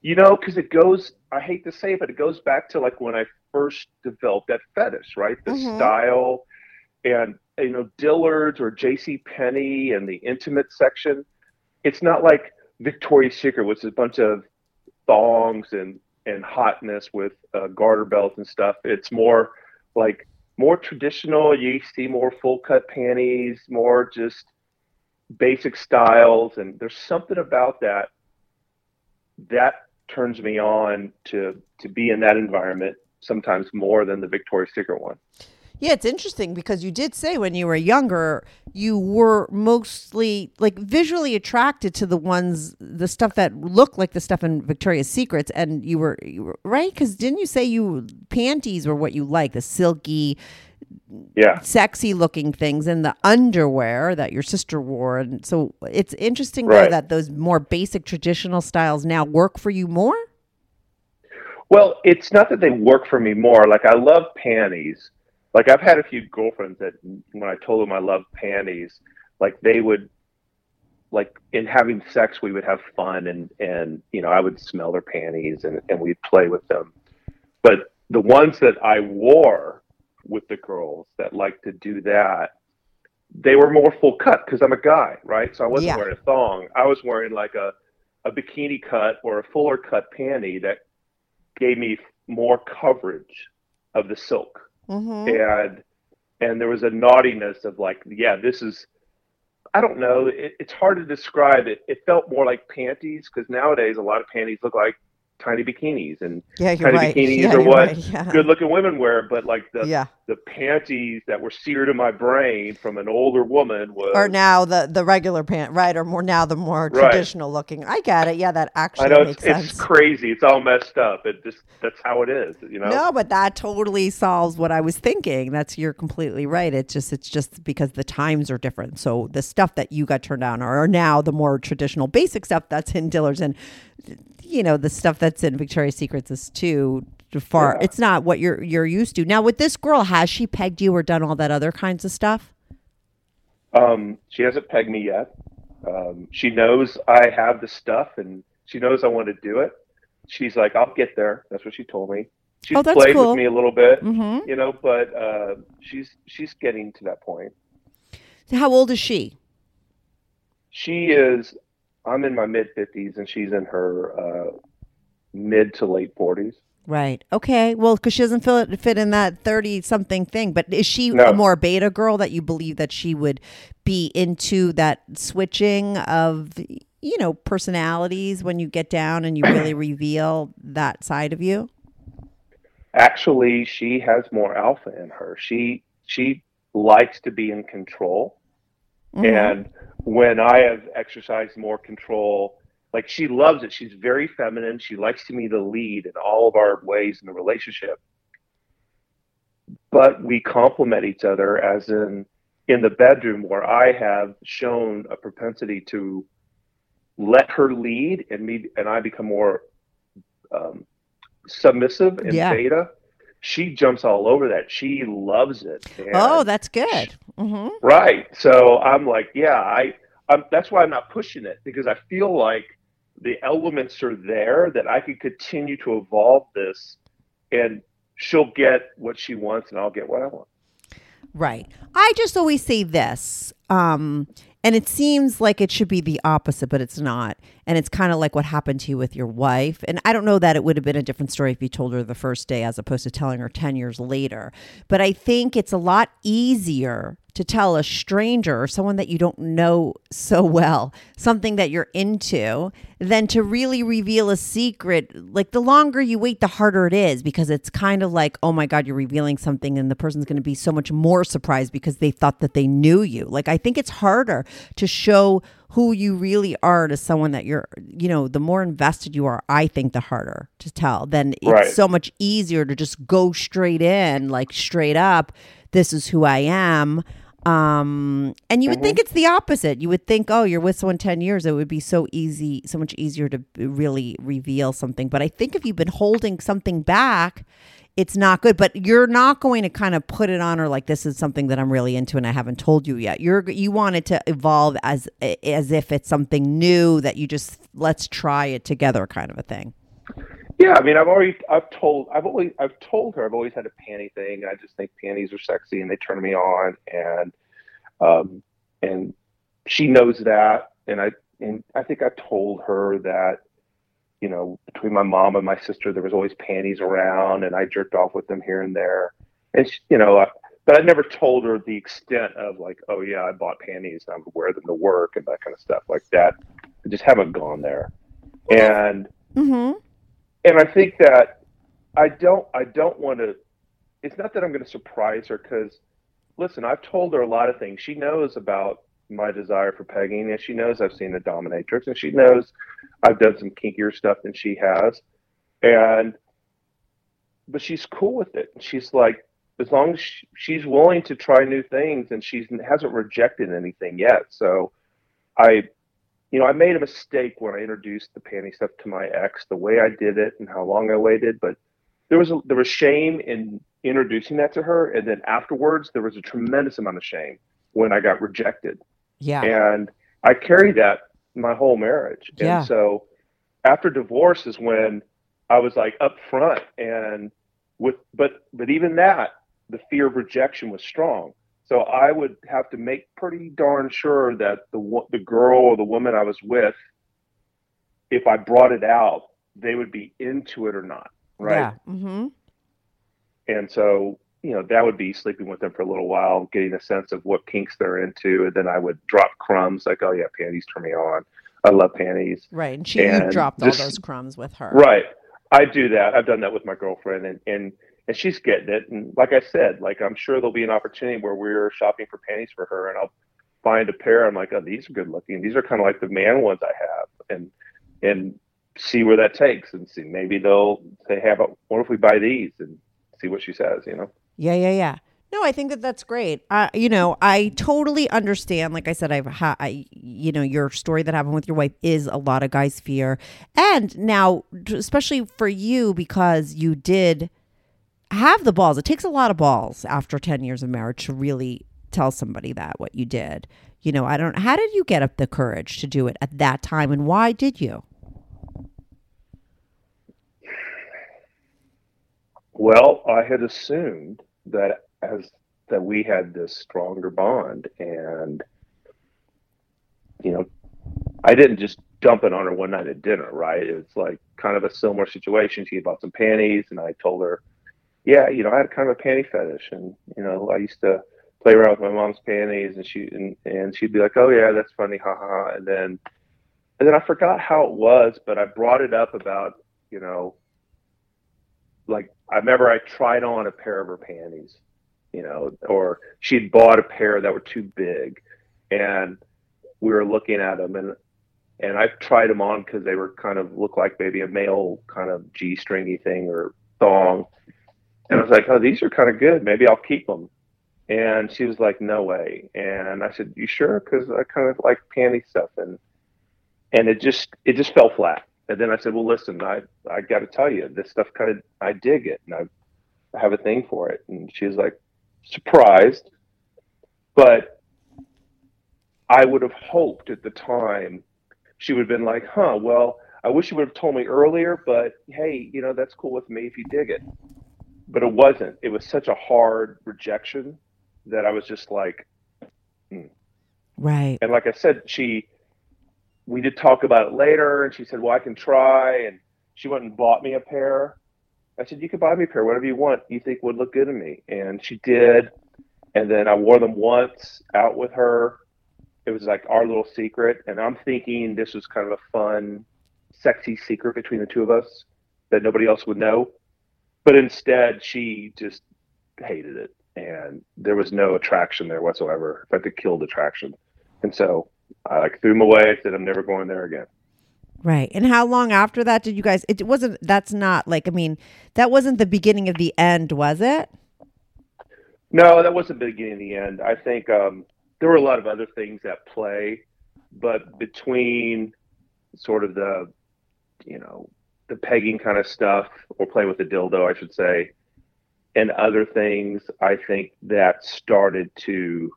You know, because it goes I hate to say it, but it goes back to like when I first developed that fetish, right? The
Mhm.
style and you know, Dillard's or JC Penney and the intimate section. It's not like Victoria's Secret, which is a bunch of thongs and and hotness with uh, garter belts and stuff. It's more like more traditional. You see more full cut panties, more just basic styles, and there's something about that that turns me on to to be in that environment sometimes more than the Victoria's Secret one.
Yeah, it's interesting because you did say when you were younger, you were mostly like visually attracted to the ones, the stuff that looked like the stuff in Victoria's Secrets, and you were, you were right because didn't you say you panties were what you like, the silky,
Yeah.
sexy looking things, and the underwear that your sister wore, and so it's interesting though
Right.
that those more basic traditional styles now work for you more.
Well, it's not that they work for me more. Like I love panties. Like I've had a few girlfriends that when I told them I love panties, like they would like in having sex we would have fun and and you know I would smell their panties and and we'd play with them. But the ones that I wore with the girls that like to do that, they were more full cut because I'm a guy, right? So I wasn't
Yeah.
wearing a thong. I was wearing like a a bikini cut or a fuller cut panty that gave me more coverage of the silk
Mm-hmm.
and and there was a naughtiness of like yeah this is i don't know it, it's hard to describe it it felt more like panties because nowadays a lot of panties look like tiny bikinis and
Yeah, you're
tiny
right.
bikinis
Yeah,
are what
right. Yeah.
good looking women wear but like the
yeah.
the panties that were seared in my brain from an older woman was
or now the the regular pant, right? Or more now the more
Right.
traditional looking. I get it. Yeah, that actually
i know
makes
it's,
sense.
it's crazy it's all messed up it just that's how it is you know
No, but that totally solves what I was thinking. That's you're completely right. It's just it's just because the times are different. So the stuff that you got turned on are now the more traditional basic stuff that's in Dillard's and you know the stuff that's in Victoria's Secrets is too far.
Yeah.
It's not what you're you're used to. Now with this girl, has she pegged you or done all that other kinds of stuff?
Um, she hasn't pegged me yet. Um, she knows I have the stuff, and she knows I want to do it. She's like, "I'll get there." That's what she told me. She's
Oh, that's
played
cool.
with me a little bit,
Mm-hmm.
you know, but uh, she's she's getting to that point.
How old is she?
She is. I'm in my mid fifties, and she's in her uh, mid to late forties.
Right. Okay. Well, because she doesn't feel fit fit in that thirty something thing. But is she
No.
a more beta girl that you believe that she would be into that switching of you know personalities when you get down and you really reveal that side of you?
Actually, she has more alpha in her. She she likes to be in control.
Mhm.
And when I have exercised more control, like she loves it. She's very feminine. She likes to be the lead in all of our ways in the relationship. But we complement each other as in in the bedroom where I have shown a propensity to let her lead and me and I become more um, submissive and
Yeah.
beta. she jumps all over that. She loves it.
Oh, that's good. Hmm
Right. So I'm like, yeah, I, I'm, that's why I'm not pushing it because I feel like the elements are there that I could continue to evolve this and she'll get what she wants and I'll get what I want.
Right. I just always say this. Um, and it seems like it should be the opposite, but it's not. And it's kind of like what happened to you with your wife. And I don't know that it would have been a different story if you told her the first day as opposed to telling her 10 years later. But I think it's a lot easier to tell a stranger or someone that you don't know so well something that you're into than to really reveal a secret. Like the longer you wait, the harder it is because it's kind of like, oh my God, you're revealing something and the person's going to be so much more surprised because they thought that they knew you. Like I think it's harder to show who you really are to someone that you're, you know, the more invested you are, I think the harder to tell. Then it's
Right.
so much easier to just go straight in, like straight up, this is who I am. Um, and you would think it's the opposite. You would think, oh, you're with someone 10 years, it would be so easy, so much easier to really reveal something. But I think if you've been holding something back, it's not good. But you're not going to kind of put it on her like this is something that I'm really into and I haven't told you yet. You're you want it to evolve as as if it's something new that you just let's try it together kind of a thing.
Yeah, I mean, I've already, I've told, I've always, I've told her, I've always had a panty thing. I just think panties are sexy and they turn me on, and, um, and she knows that, and I, and I think I told her that, you know, between my mom and my sister, there was always panties around, and I jerked off with them here and there, and she, you know, I, but I never told her the extent of like, oh yeah, I bought panties and I would wear them to work and that kind of stuff like that. I just haven't gone there, and
Mm-hmm.
And I think that I don't I don't want to. It's not that I'm going to surprise her because, listen, I've told her a lot of things. She knows about my desire for pegging, and she knows I've seen the dominatrix, and she knows I've done some kinkier stuff than she has, and but she's cool with it. She's like, as long as she, she's willing to try new things, and she hasn't rejected anything yet. So, I you know, I made a mistake when I introduced the panty stuff to my ex, the way I did it and how long I waited. But there was a, there was shame in introducing that to her, and then afterwards there was a tremendous amount of shame when I got rejected,
Yeah.
and I carried that my whole marriage.
Yeah.
And so after divorce is when I was like up front and with, but but even that, the fear of rejection was strong. So I would have to make pretty darn sure that the the girl or the woman I was with, if I brought it out, they would be into it or not, right?
Yeah. Mm-hmm.
And so you know that would be sleeping with them for a little while, getting a sense of what kinks they're into, and then I would drop crumbs like, oh yeah, panties turn me on. I love panties.
Right. And she
And
dropped
just-
all those crumbs with her.
Right. I do that. I've done that with my girlfriend and, and and she's getting it. And like I said, like I'm sure there'll be an opportunity where we're shopping for panties for her and I'll find a pair. I'm like, oh, these are good looking. These are kind of like the man ones I have, and and see where that takes, and see maybe they'll say, hey, about what if we buy these and see what she says, you know?
Yeah, yeah, yeah. No, I think that that's great. Uh, you know, I totally understand. Like I said, I've ha- I, you know, your story that happened with your wife is a lot of guys' fear, and now, especially for you, because you did have the balls. It takes a lot of balls after ten years of marriage to really tell somebody that what you did. You know, I don't. How did you get up the courage to do it at that time, and why did you?
Well, I had assumed that as that we had this stronger bond, and you know, I didn't just dump it on her one night at dinner, right? It's like kind of a similar situation. She had bought some panties, and I told her, yeah, you know, I had kind of a panty fetish, and you know, I used to play around with my mom's panties, and she and, and she'd be like, oh yeah, that's funny, haha, and then and then I forgot how it was, but I brought it up about you know like I remember I tried on a pair of her panties, you know, or she'd bought a pair that were too big, and we were looking at them, and and I tried them on because they were kind of look like maybe a male kind of g stringy thing or thong, and I was like, oh, these are kind of good, maybe I'll keep them. And she was like, no way. And I said, you sure? Because I kind of like panty stuff, and and it just it just fell flat. And then I said, well, listen, I I got to tell you, this stuff kind of I dig it, and I have a thing for it. And she was like surprised, but I would have hoped at the time she would have been like, huh, well, I wish you would have told me earlier, but hey, you know, that's cool with me if you dig it. But it wasn't. It was such a hard rejection that I was just like, hmm.
Right.
and like I said, she, we did talk about it later, and she said, "Well, I can try." And she went and bought me a pair. I said, "You can buy me a pair, whatever you want. You think would look good on me." And she did. And then I wore them once out with her. It was like our little secret, and I'm thinking this was kind of a fun, sexy secret between the two of us that nobody else would know. But instead, she just hated it, and there was no attraction there whatsoever. In fact, it killed attraction. And so I like threw them away. Said, I'm never going there again.
Right. And how long after that did you guys it wasn't that's not like I mean, that wasn't the beginning of the end, was it?
No, that wasn't the beginning of the end. I think um, there were a lot of other things at play, but between sort of the, you know, the pegging kind of stuff, or play with the dildo, I should say, and other things, I think that started to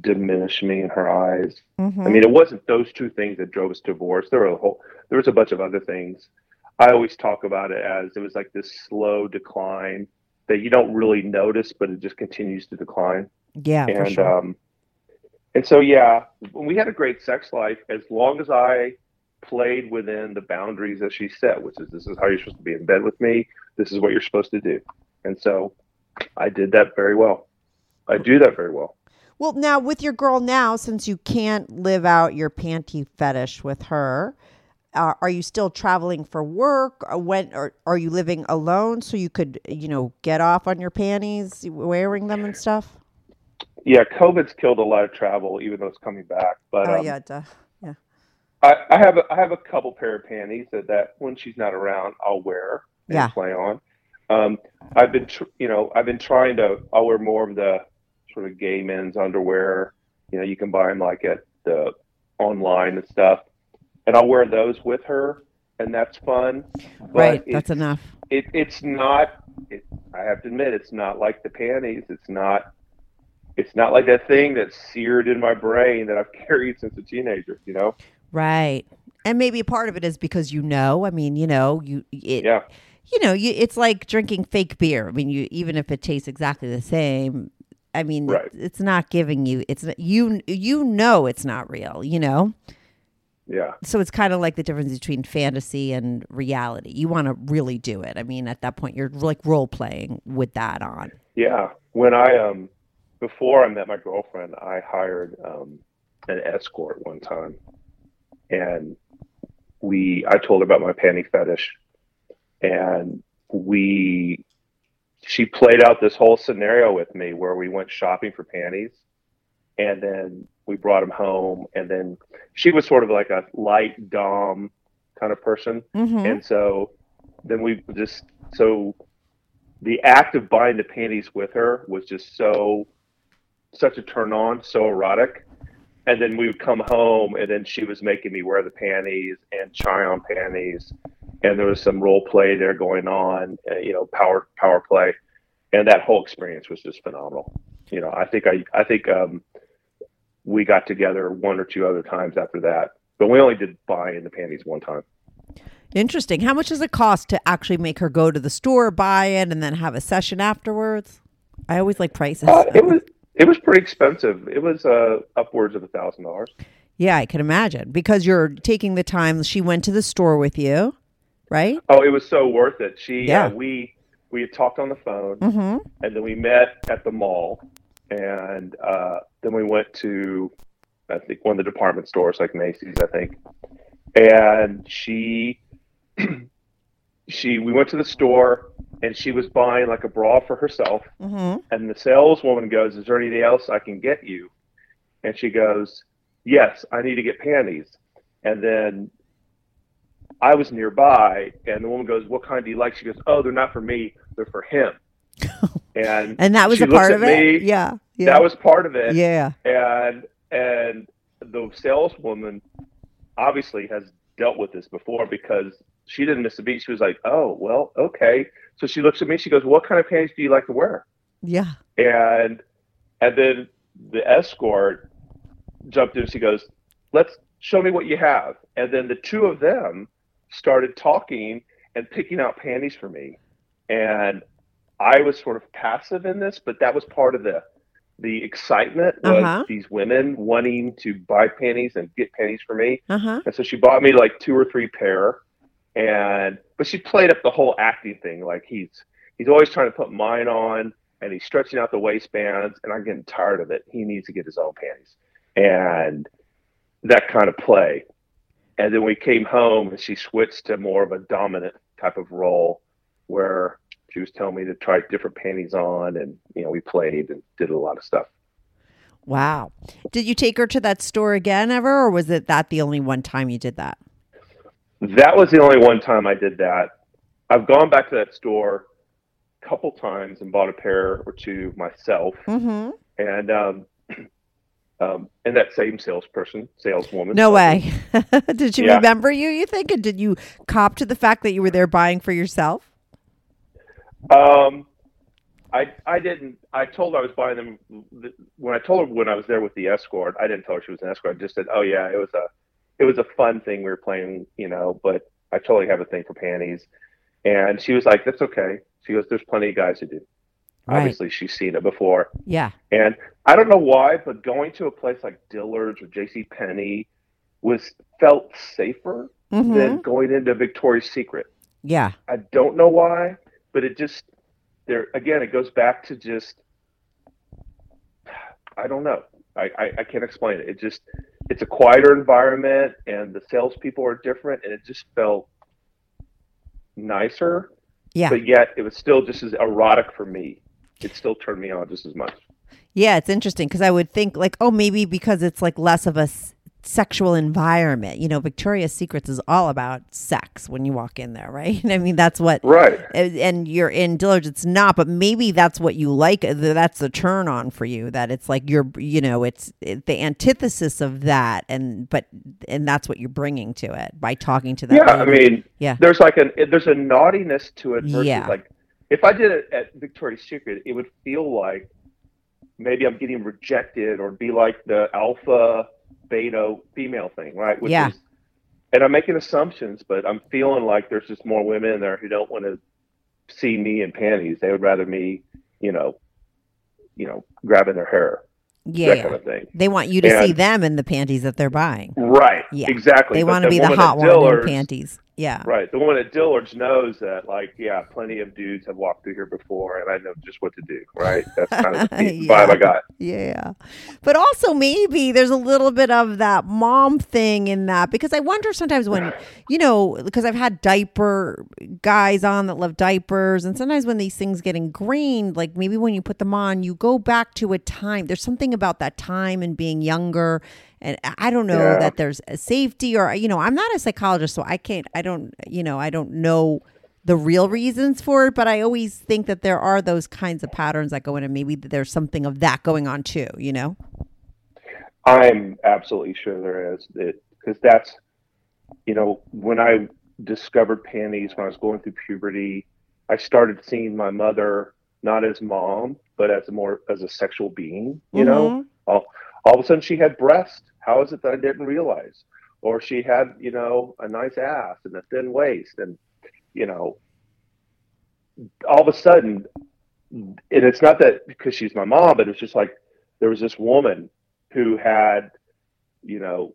diminish me in her eyes.
Mm-hmm.
I mean, it wasn't those two things that drove us to divorce. There were a whole, there was a bunch of other things. I always talk about it as it was like this slow decline that you don't really notice, but it just continues to decline.
yeah, for
and
sure.
um, and so yeah, we had a great sex life as long as I played within the boundaries that she set, which is this is how you're supposed to be in bed with me. This is what you're supposed to do. And so I did that very well. I do that very well.
Well, now with your girl now, since you can't live out your panty fetish with her, uh, are you still traveling for work? Or when or are you living alone so you could, you know, get off on your panties, wearing them and stuff?
Yeah, COVID's killed a lot of travel, even though it's coming back. But
oh
um,
yeah, duh.
I, I have a, I have a couple pair of panties that, that when she's not around, I'll wear and
Yeah.
play on. Um, I've been, tr- you know, I've been trying to. I'll wear more of the sort of gay men's underwear. You know, you can buy them like at the online and stuff, and I'll wear those with her, and that's fun. But
Right, that's enough.
It, it's not. It, I have to admit, it's not like the panties. It's not. It's not like that thing that's seared in my brain that I've carried since a teenager. You know.
Right. And maybe part of it is because you know, I mean, you know, you it
Yeah.
you know, you it's like drinking fake beer. I mean, you even if it tastes exactly the same, I mean,
Right.
it's not giving you it's not, you you know it's not real, you know?
Yeah.
So it's kind of like the difference between fantasy and reality. You want to really do it. I mean, at that point you're like role playing with that on.
Yeah. When I um before I met my girlfriend, I hired um an escort one time. And we I told her about my panty fetish and we she played out this whole scenario with me where we went shopping for panties and then we brought them home and then she was sort of like a light dom kind of person
Mhm.
and so then we just so the act of buying the panties with her was just so such a turn on, so erotic. And then we would come home, and then she was making me wear the panties and try on panties, and there was some role play there going on, uh, you know, power power play, and that whole experience was just phenomenal. You know, I think I I think um, we got together one or two other times after that, but we only did buying the panties one time.
Interesting. How much does it cost to actually make her go to the store, buy it, and then have a session afterwards? I always like prices.
Uh, it was it was pretty expensive. It was uh, upwards of a thousand dollars.
yeah, I can imagine because you're taking the time. She went to the store with you, right?
Oh, it was so worth it. She,
Yeah.
uh, we, we had talked on the phone,
Mm-hmm.
and then we met at the mall, and uh, then we went to, I think one of the department stores, like Macy's, I think, and she, she, we went to the store, and she was buying like a bra for herself,
Mm-hmm.
and the saleswoman goes, "Is there anything else I can get you?" And she goes, "Yes, I need to get panties." And then I was nearby, and the woman goes, "What kind do you like?" She goes, "Oh, they're not for me; they're for him." And
And that was a part of it.
me,
Yeah, yeah,
That was part of it.
yeah.
And and the saleswoman obviously has dealt with this before because she didn't miss a beat. She was like, "Oh, well, okay." So she looks at me. She goes, "What kind of panties do you like to wear?"
Yeah.
And and then the escort jumped in. She goes, "Let's show me what you have." And then the two of them started talking and picking out panties for me. And I was sort of passive in this, but that was part of the the excitement was
Uh-huh.
these women wanting to buy panties and get panties for me.
Uh huh.
And so she bought me like two or three pair, and but she played up the whole acting thing. Like he's he's always trying to put mine on, and he's stretching out the waistbands, and I'm getting tired of it. He needs to get his own panties, and that kind of play. And then we came home, and she switched to more of a dominant type of role, where she was telling me to try different panties on, and you know we played and did a lot of stuff.
Wow. Did you take her to that store again ever, or was it that the only one time you did that?
That was the only one time I did that. I've gone back to that store a couple times and bought a pair or two myself,
Mm-hmm.
and um, um, and that same salesperson, saleswoman.
No way. did she
Yeah.
remember you? You think, and did you cop to the fact that you were there buying for yourself?
Um, I I didn't. I told her I was buying them when I told her when I was there with the escort. I didn't tell her she was an escort. I just said, "Oh yeah, it was a it was a fun thing we were playing, you know." But I totally have a thing for panties, and she was like, "That's okay." She goes, "There's plenty of guys who do."
Right.
Obviously, she's seen it before,
Yeah.
and I don't know why, but going to a place like Dillard's or J.C. Penney was felt safer
Mm-hmm.
than going into Victoria's Secret.
Yeah.
I don't know why, but it just there again. It goes back to just I don't know. I, I, I can't explain it. It just it's a quieter environment, and the salespeople are different, and it just felt nicer.
Yeah.
But yet, it was still just as erotic for me. It still turned me on just as much.
Yeah, it's interesting because I would think like, oh, maybe because it's like less of a sexual environment. You know, Victoria's Secrets is all about sex when you walk in there, right? I mean, that's what.
Right.
And you're in Dillard's, it's not, but maybe that's what you like. Uh, that's the turn on for you. That it's like you're, you know, it's it, the antithesis of that, and but and that's what you're bringing to it by talking to that.
Yeah, I mean,
Yeah.
there's like an there's a naughtiness to it
Yeah.
like if I did it at Victoria's Secret, it would feel like maybe I'm getting rejected or be like the alpha beta female thing, right? Which
Yeah.
is, and I'm making assumptions, but I'm feeling like there's just more women in there who don't want to see me in panties. They would rather me, you know, you know, grabbing their hair,
yeah,
kind of thing.
they want you to see them in the panties that they're buying.
Right.
Yeah.
Exactly.
They
But
want to be the hot one in panties. Yeah.
Right. The one at Dillard's knows that, like, yeah, plenty of dudes have walked through here before, and I know just what to do. Right. That's kind of the
Yeah.
vibe I got.
Yeah. But also maybe there's a little bit of that mom thing in that because I wonder sometimes when, you know, because I've had diaper guys on that love diapers and sometimes when these things get ingrained, like maybe when you put them on, you go back to a time. There's something about that time and being younger and I don't know
Yeah.
that there's a safety or you know, I'm not a psychologist so I can't I don't, you know, I don't know the real reasons for it, but I always think that there are those kinds of patterns that go in, and maybe there's something of that going on too. You know?
I'm absolutely sure there is it because that's, you know, when I discovered panties when I was going through puberty, I started seeing my mother not as mom, but as more as a sexual being. You know, mm-hmm. all, all of a sudden she had breasts. How is it that I didn't realize? Or she had, you know, a nice ass and a thin waist, and you know, all of a sudden, and it's not that because she's my mom, but it's just like there was this woman who had, you know,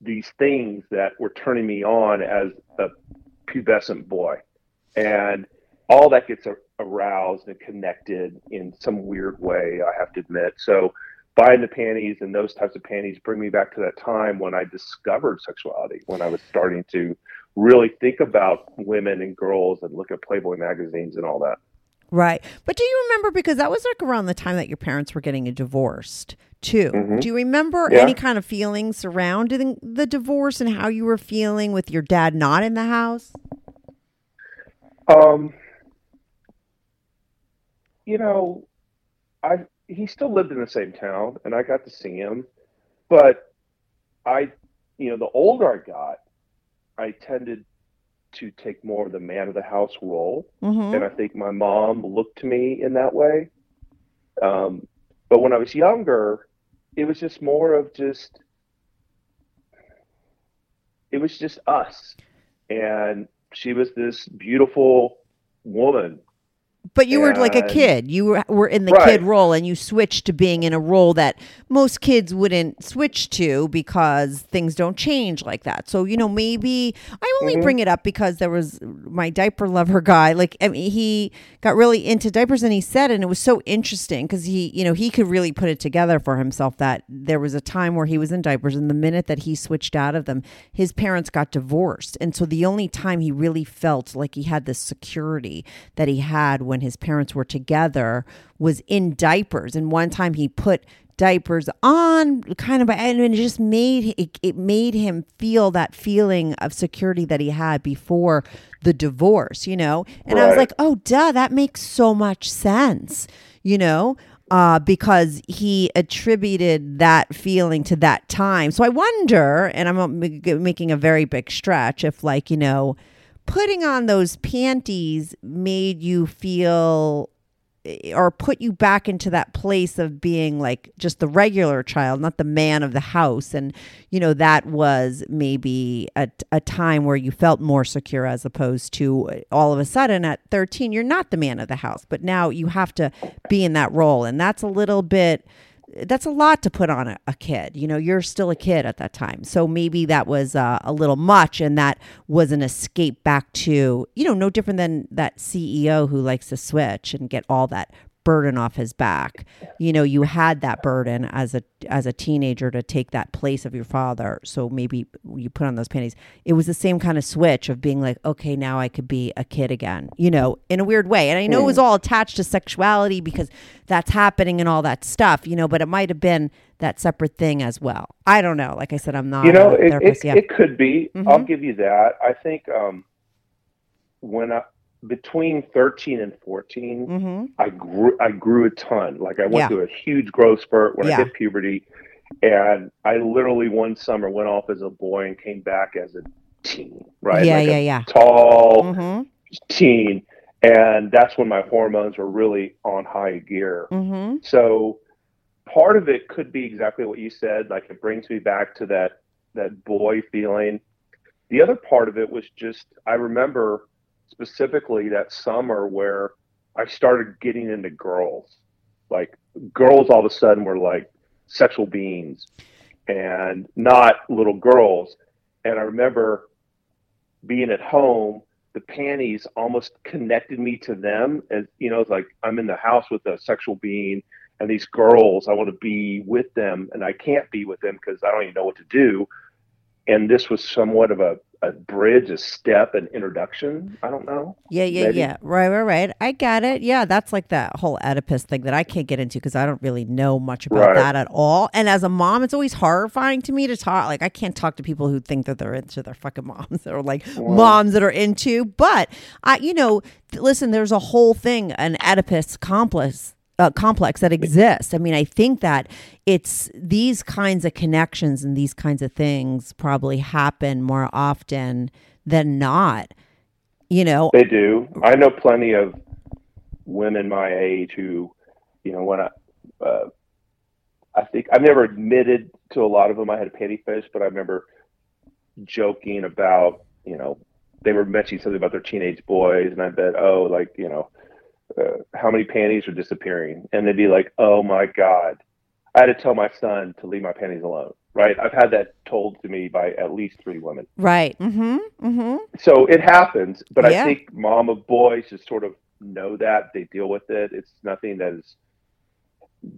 these things that were turning me on as a pubescent boy, and all that gets aroused and connected in some weird way. I have to admit. So, buying the panties and those types of panties bring me back to that time when I discovered sexuality, when I was starting to really think about women and girls and look at Playboy magazines and all that.
Right. But do you remember because that was like around the time that your parents were getting divorced too.
Mhm.
Do you remember
Yeah.
any kind of feelings surrounding the divorce and how you were feeling with your dad not in the house?
Um, you know, I he still lived in the same town, and I got to see him. But I, you know, the older I got, I tended to take more of the man of the house role,
Mhm.
and I think my mom looked to me in that way. Um, but when I was younger, it was just more of just it was just us, and she was this beautiful woman
But you were like a kid. You were, were in the
Right.
kid role, and you switched to being in a role that most kids wouldn't switch to because things don't change like that. So you know, maybe I only
Mm-hmm.
bring it up because there was my diaper lover guy. Like, I mean, he got really into diapers, and he said, and it was so interesting because he, you know, he could really put it together for himself that there was a time where he was in diapers, and the minute that he switched out of them, his parents got divorced, and so the only time he really felt like he had this security that he had when his parents were together was in diapers. And one time he put diapers on kind of and it just made it, it made him feel that feeling of security that he had before the divorce you know? And i was like oh duh that makes so much sense you know? Uh, because he attributed that feeling to that time. So i wonder and i'm uh, making a very big stretch if like you know putting on those panties made you feel eh, or put you back into that place of being like just the regular child, not the man of the house. And, you know, that was maybe a, a time where you felt more secure as opposed to uh, all of a sudden at 13, you're not the man of the house, but now you have to be in that role. And that's a little bit that's a lot to put on a, a kid. You know, you're still a kid at that time. So maybe that was uh, a little much and that was an escape back to, you know, no different than that CEO who likes to switch and get all that burden off his back. You know, you had that burden as a as a teenager to take that place of your father. So maybe you put on those panties. It was the same kind of switch of being like, okay, now I could be a kid again, you know, in a weird way. And I know it was all attached to sexuality because that's happening and all that stuff, you know, but it might have been that separate thing as well. I don't know. Like I said, I'm not
you know, it,
therapist.
it,
yeah.
it could be.
Mhm.
I'll give you that. I think um, when I between thirteen and 14
mm-hmm.
I grew I grew a ton. Like I went
Yeah.
through a huge growth spurt when
Yeah.
I hit puberty, and I literally one summer went off as a boy and came back as a teen. Right?
Yeah,
Like a
yeah, yeah.
Tall
Mm-hmm.
teen, and that's when my hormones were really on high gear.
Mm-hmm.
So part of it could be exactly what you said. Like it brings me back to that that boy feeling. The other part of it was just I remember specifically that summer where I started getting into girls. Like girls all of a sudden were like sexual beings and not little girls. And I remember being at home, the panties almost connected me to them. And, you know, it's like I'm in the house with a sexual being and these girls, I want to be with them and I can't be with them because I don't even know what to do. And this was somewhat of a, a bridge, a step, an introduction. I don't know.
Yeah, yeah,
Maybe.
yeah. Right, right, right. I get it. Yeah, that's like that whole Oedipus thing that I can't get into because I don't really know much about
Right.
that at all. And as a mom, it's always horrifying to me to talk. Like, I can't talk to people who think that they're into their fucking moms or like moms that are into. But I, you know, th- listen, there's a whole thing, an Oedipus complex. Uh, complex that exists. I mean, I think that it's these kinds of connections and these kinds of things probably happen more often than not. You know,
They do. I know plenty of women my age who, you know, when I, uh, I think I've never admitted to a lot of them I had a panty fetish, but I remember joking about, you know, they were mentioning something about their teenage boys, and I bet, oh, like, you know, uh, how many panties are disappearing? And they'd be like, oh my God, I had to tell my son to leave my panties alone. Right? I've had that told to me by at least three women
Right. Mm-hmm. Mm-hmm.
so it happens, but
Yeah.
I think mom of boys just sort of know that they deal with it. It's nothing that is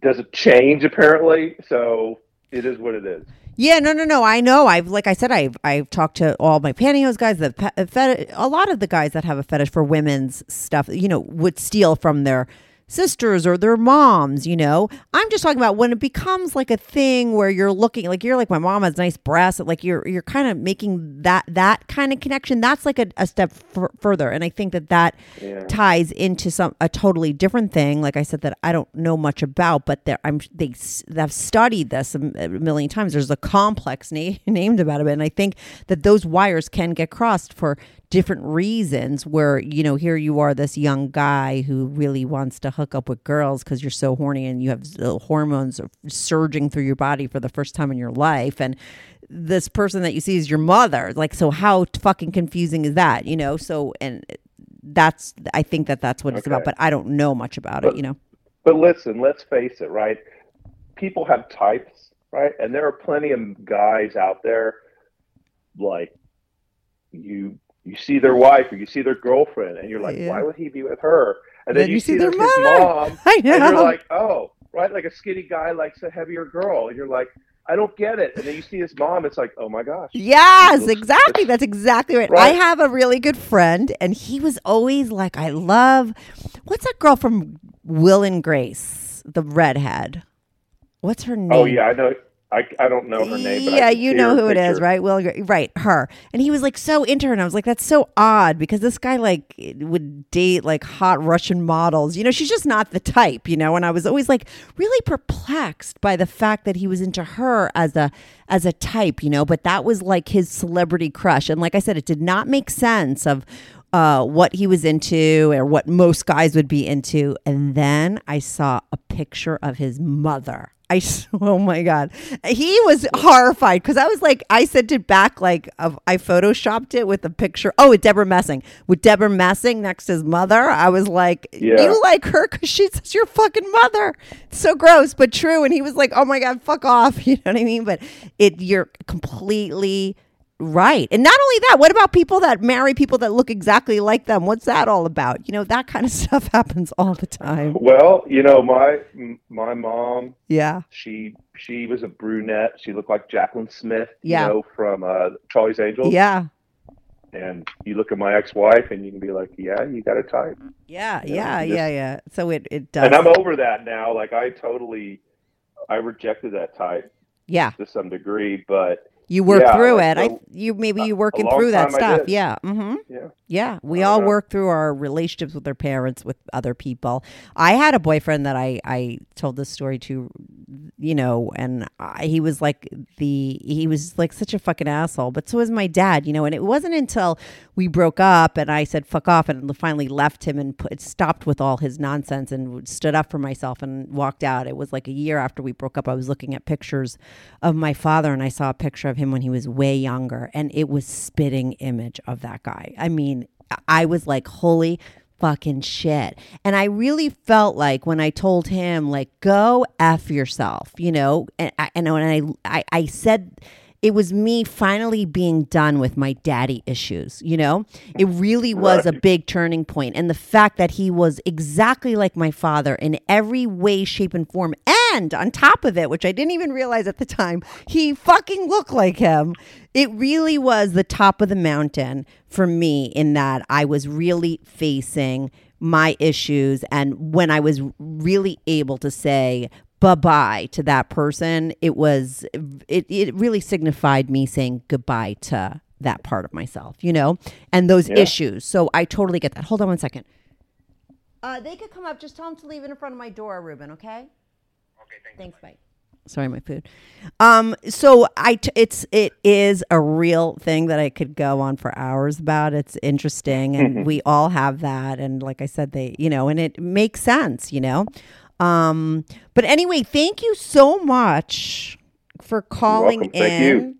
doesn't change apparently. So it is what it is.
Yeah, no, no, no. I know. I've, like I said, I've, I've talked to all my pantyhose guys. The fet- a lot of the guys that have a fetish for women's stuff, you know, would steal from their sisters or their moms. You know, I'm just talking about when it becomes like a thing where you're looking like you're like my mom has nice breasts. Like you're, you're kind of making that that kind of connection. That's like a, a step f- further, and I think that that
Yeah.
ties into some a totally different thing. Like I said, that I don't know much about, but there I'm they have studied this a million times. There's a complex na- named about it, and I think that those wires can get crossed for different reasons where you know here you are this young guy who really wants to hook up with girls because you're so horny and you have uh, hormones surging through your body for the first time in your life. And this person that you see is your mother. Like so how fucking confusing is that you know? So and that's i think that that's what it's about but i don't know much about it you know?
But listen, let's face it, right? People have types, right? And there are plenty of guys out there like you you see their wife or you see their girlfriend and you're like,
Yeah.
why would he be with her? And then,
Then
you,
you see their
his
mother.
mom and you're like, oh, right, like a skinny guy likes a heavier girl. And you're like, I don't get it. And then you see his mom, it's like, oh my gosh.
Yes,
Looks-
exactly. That's exactly right. I have a really good friend, and he was always like, I love, what's that girl from Will and Grace, the redhead? What's her oh, name?
Oh yeah, I know I, I don't know her name, but
yeah, you know who it is, right? Will, right? Her, and he was like so into her, and I was like, that's so odd because this guy like would date like hot Russian models. You know, she's just not the type, you know. And I was always like really perplexed by the fact that he was into her as a as a type, you know. But that was like his celebrity crush, and like I said, it did not make sense of uh, what he was into or what most guys would be into. And then I saw a picture of his mother. I oh my god, he was horrified because I was like, I sent it back like of I photoshopped it with a picture. Oh, with Debra Messing, with Debra Messing next to his mother. I was like,
Yeah.
you like her because she's your fucking mother. It's so gross, but true. And he was like, oh my god, fuck off. You know what I mean? But it, you're completely Right. And not only that, what about people that marry people that look exactly like them? What's that all about? You know, that kind of stuff happens all the time.
Well, you know, my my mom,
Yeah.
she she was a brunette. She looked like Jaclyn Smith,
Yeah.
you know, from uh, Charlie's Angels.
Yeah.
And you look at my ex-wife, and you can be like, yeah, you got a type.
Yeah.
Yeah,
Yeah.
you
Yeah.
just-
Yeah. So it, it does.
And I'm over that now. Like I totally, I rejected that type
yeah.
to some degree, but
You work
Yeah,
through it. I you maybe you working through that stuff. Yeah. Mm-hmm.
yeah.
Yeah, we all
know.
work through our relationships with our parents, with other people. I had a boyfriend that I I told this story to, you know, and I, he was like the he was like such a fucking asshole. But so was my dad, you know. And it wasn't until we broke up and I said fuck off and finally left him and put, stopped with all his nonsense and stood up for myself and walked out. It was like a year after we broke up. I was looking at pictures of my father and I saw a picture of him when he was way younger, and it was spitting image of that guy. I mean, I was like, holy fucking shit. And I really felt like when I told him, like, go F yourself, you know, and and I, I, I said, it was me finally being done with my daddy issues, you know? It really was a big turning point. And the fact that he was exactly like my father in every way, shape, and form. And on top of it, which I didn't even realize at the time, he fucking looked like him. It really was the top of the mountain for me in that I was really facing my issues. And when I was really able to say, bye bye to that person, it was, it, it really signified me saying goodbye to that part of myself, you know, and those issues. So I totally get that. Hold on one second. Uh, they could come up. Just tell them to leave it in front of my door, Ruben. Okay. Okay. Thanks. Bye. Sorry, my food. Um, so I, t- it's it is a real thing that I could go on for hours about. It's interesting, and we all have that. And like I said, they, you know, and it makes sense, you know. Um, but anyway, thank you so much for calling
welcome. Thank
in.
you.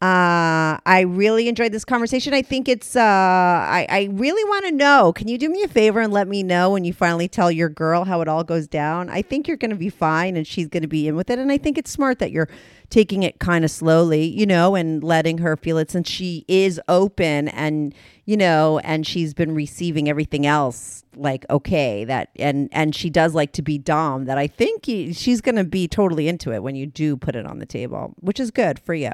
Uh, I really enjoyed this conversation. I think it's, uh, I, I really want to know. Can you do me a favor and let me know when you finally tell your girl how it all goes down? I think you're going to be fine and she's going to be in with it. And I think it's smart that you're taking it kind of slowly, you know, and letting her feel it since she is open and, you know, and she's been receiving everything else like okay that and and she does like to be dom that i think you, she's going to be totally into it when you do put it on the table which is good for you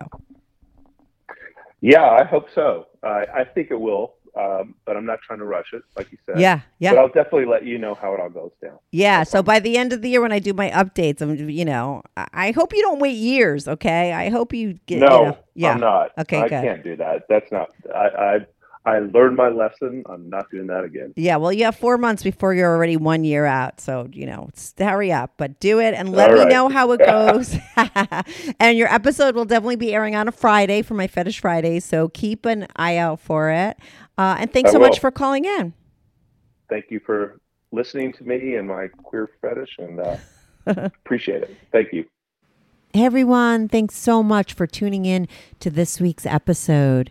Yeah, I hope so. I I think it will, um, but I'm not trying to rush it, like you said.
yeah yeah
But I'll definitely let you know how it all goes down.
Yeah. So by the end of the year, when I do my updates, I'm, you know, I- I hope you don't wait years. Okay. I hope you get.
no,
you know, yeah.
I'm not.
Okay,
I
good.
can't do that. That's not. I, I I learned my lesson. I'm not doing that again.
Yeah, well, you have four months before you're already one year out. So, you know, hurry up, but do it and let
All
me
right.
know how it goes. and your episode will definitely be airing on a Friday for my Fetish Friday. So keep an eye out for it. Uh, and thanks
I
so much for calling in.
Thank you for listening to me and my queer fetish, and uh, appreciate it. Thank you.
Hey everyone, thanks so much for tuning in to this week's episode.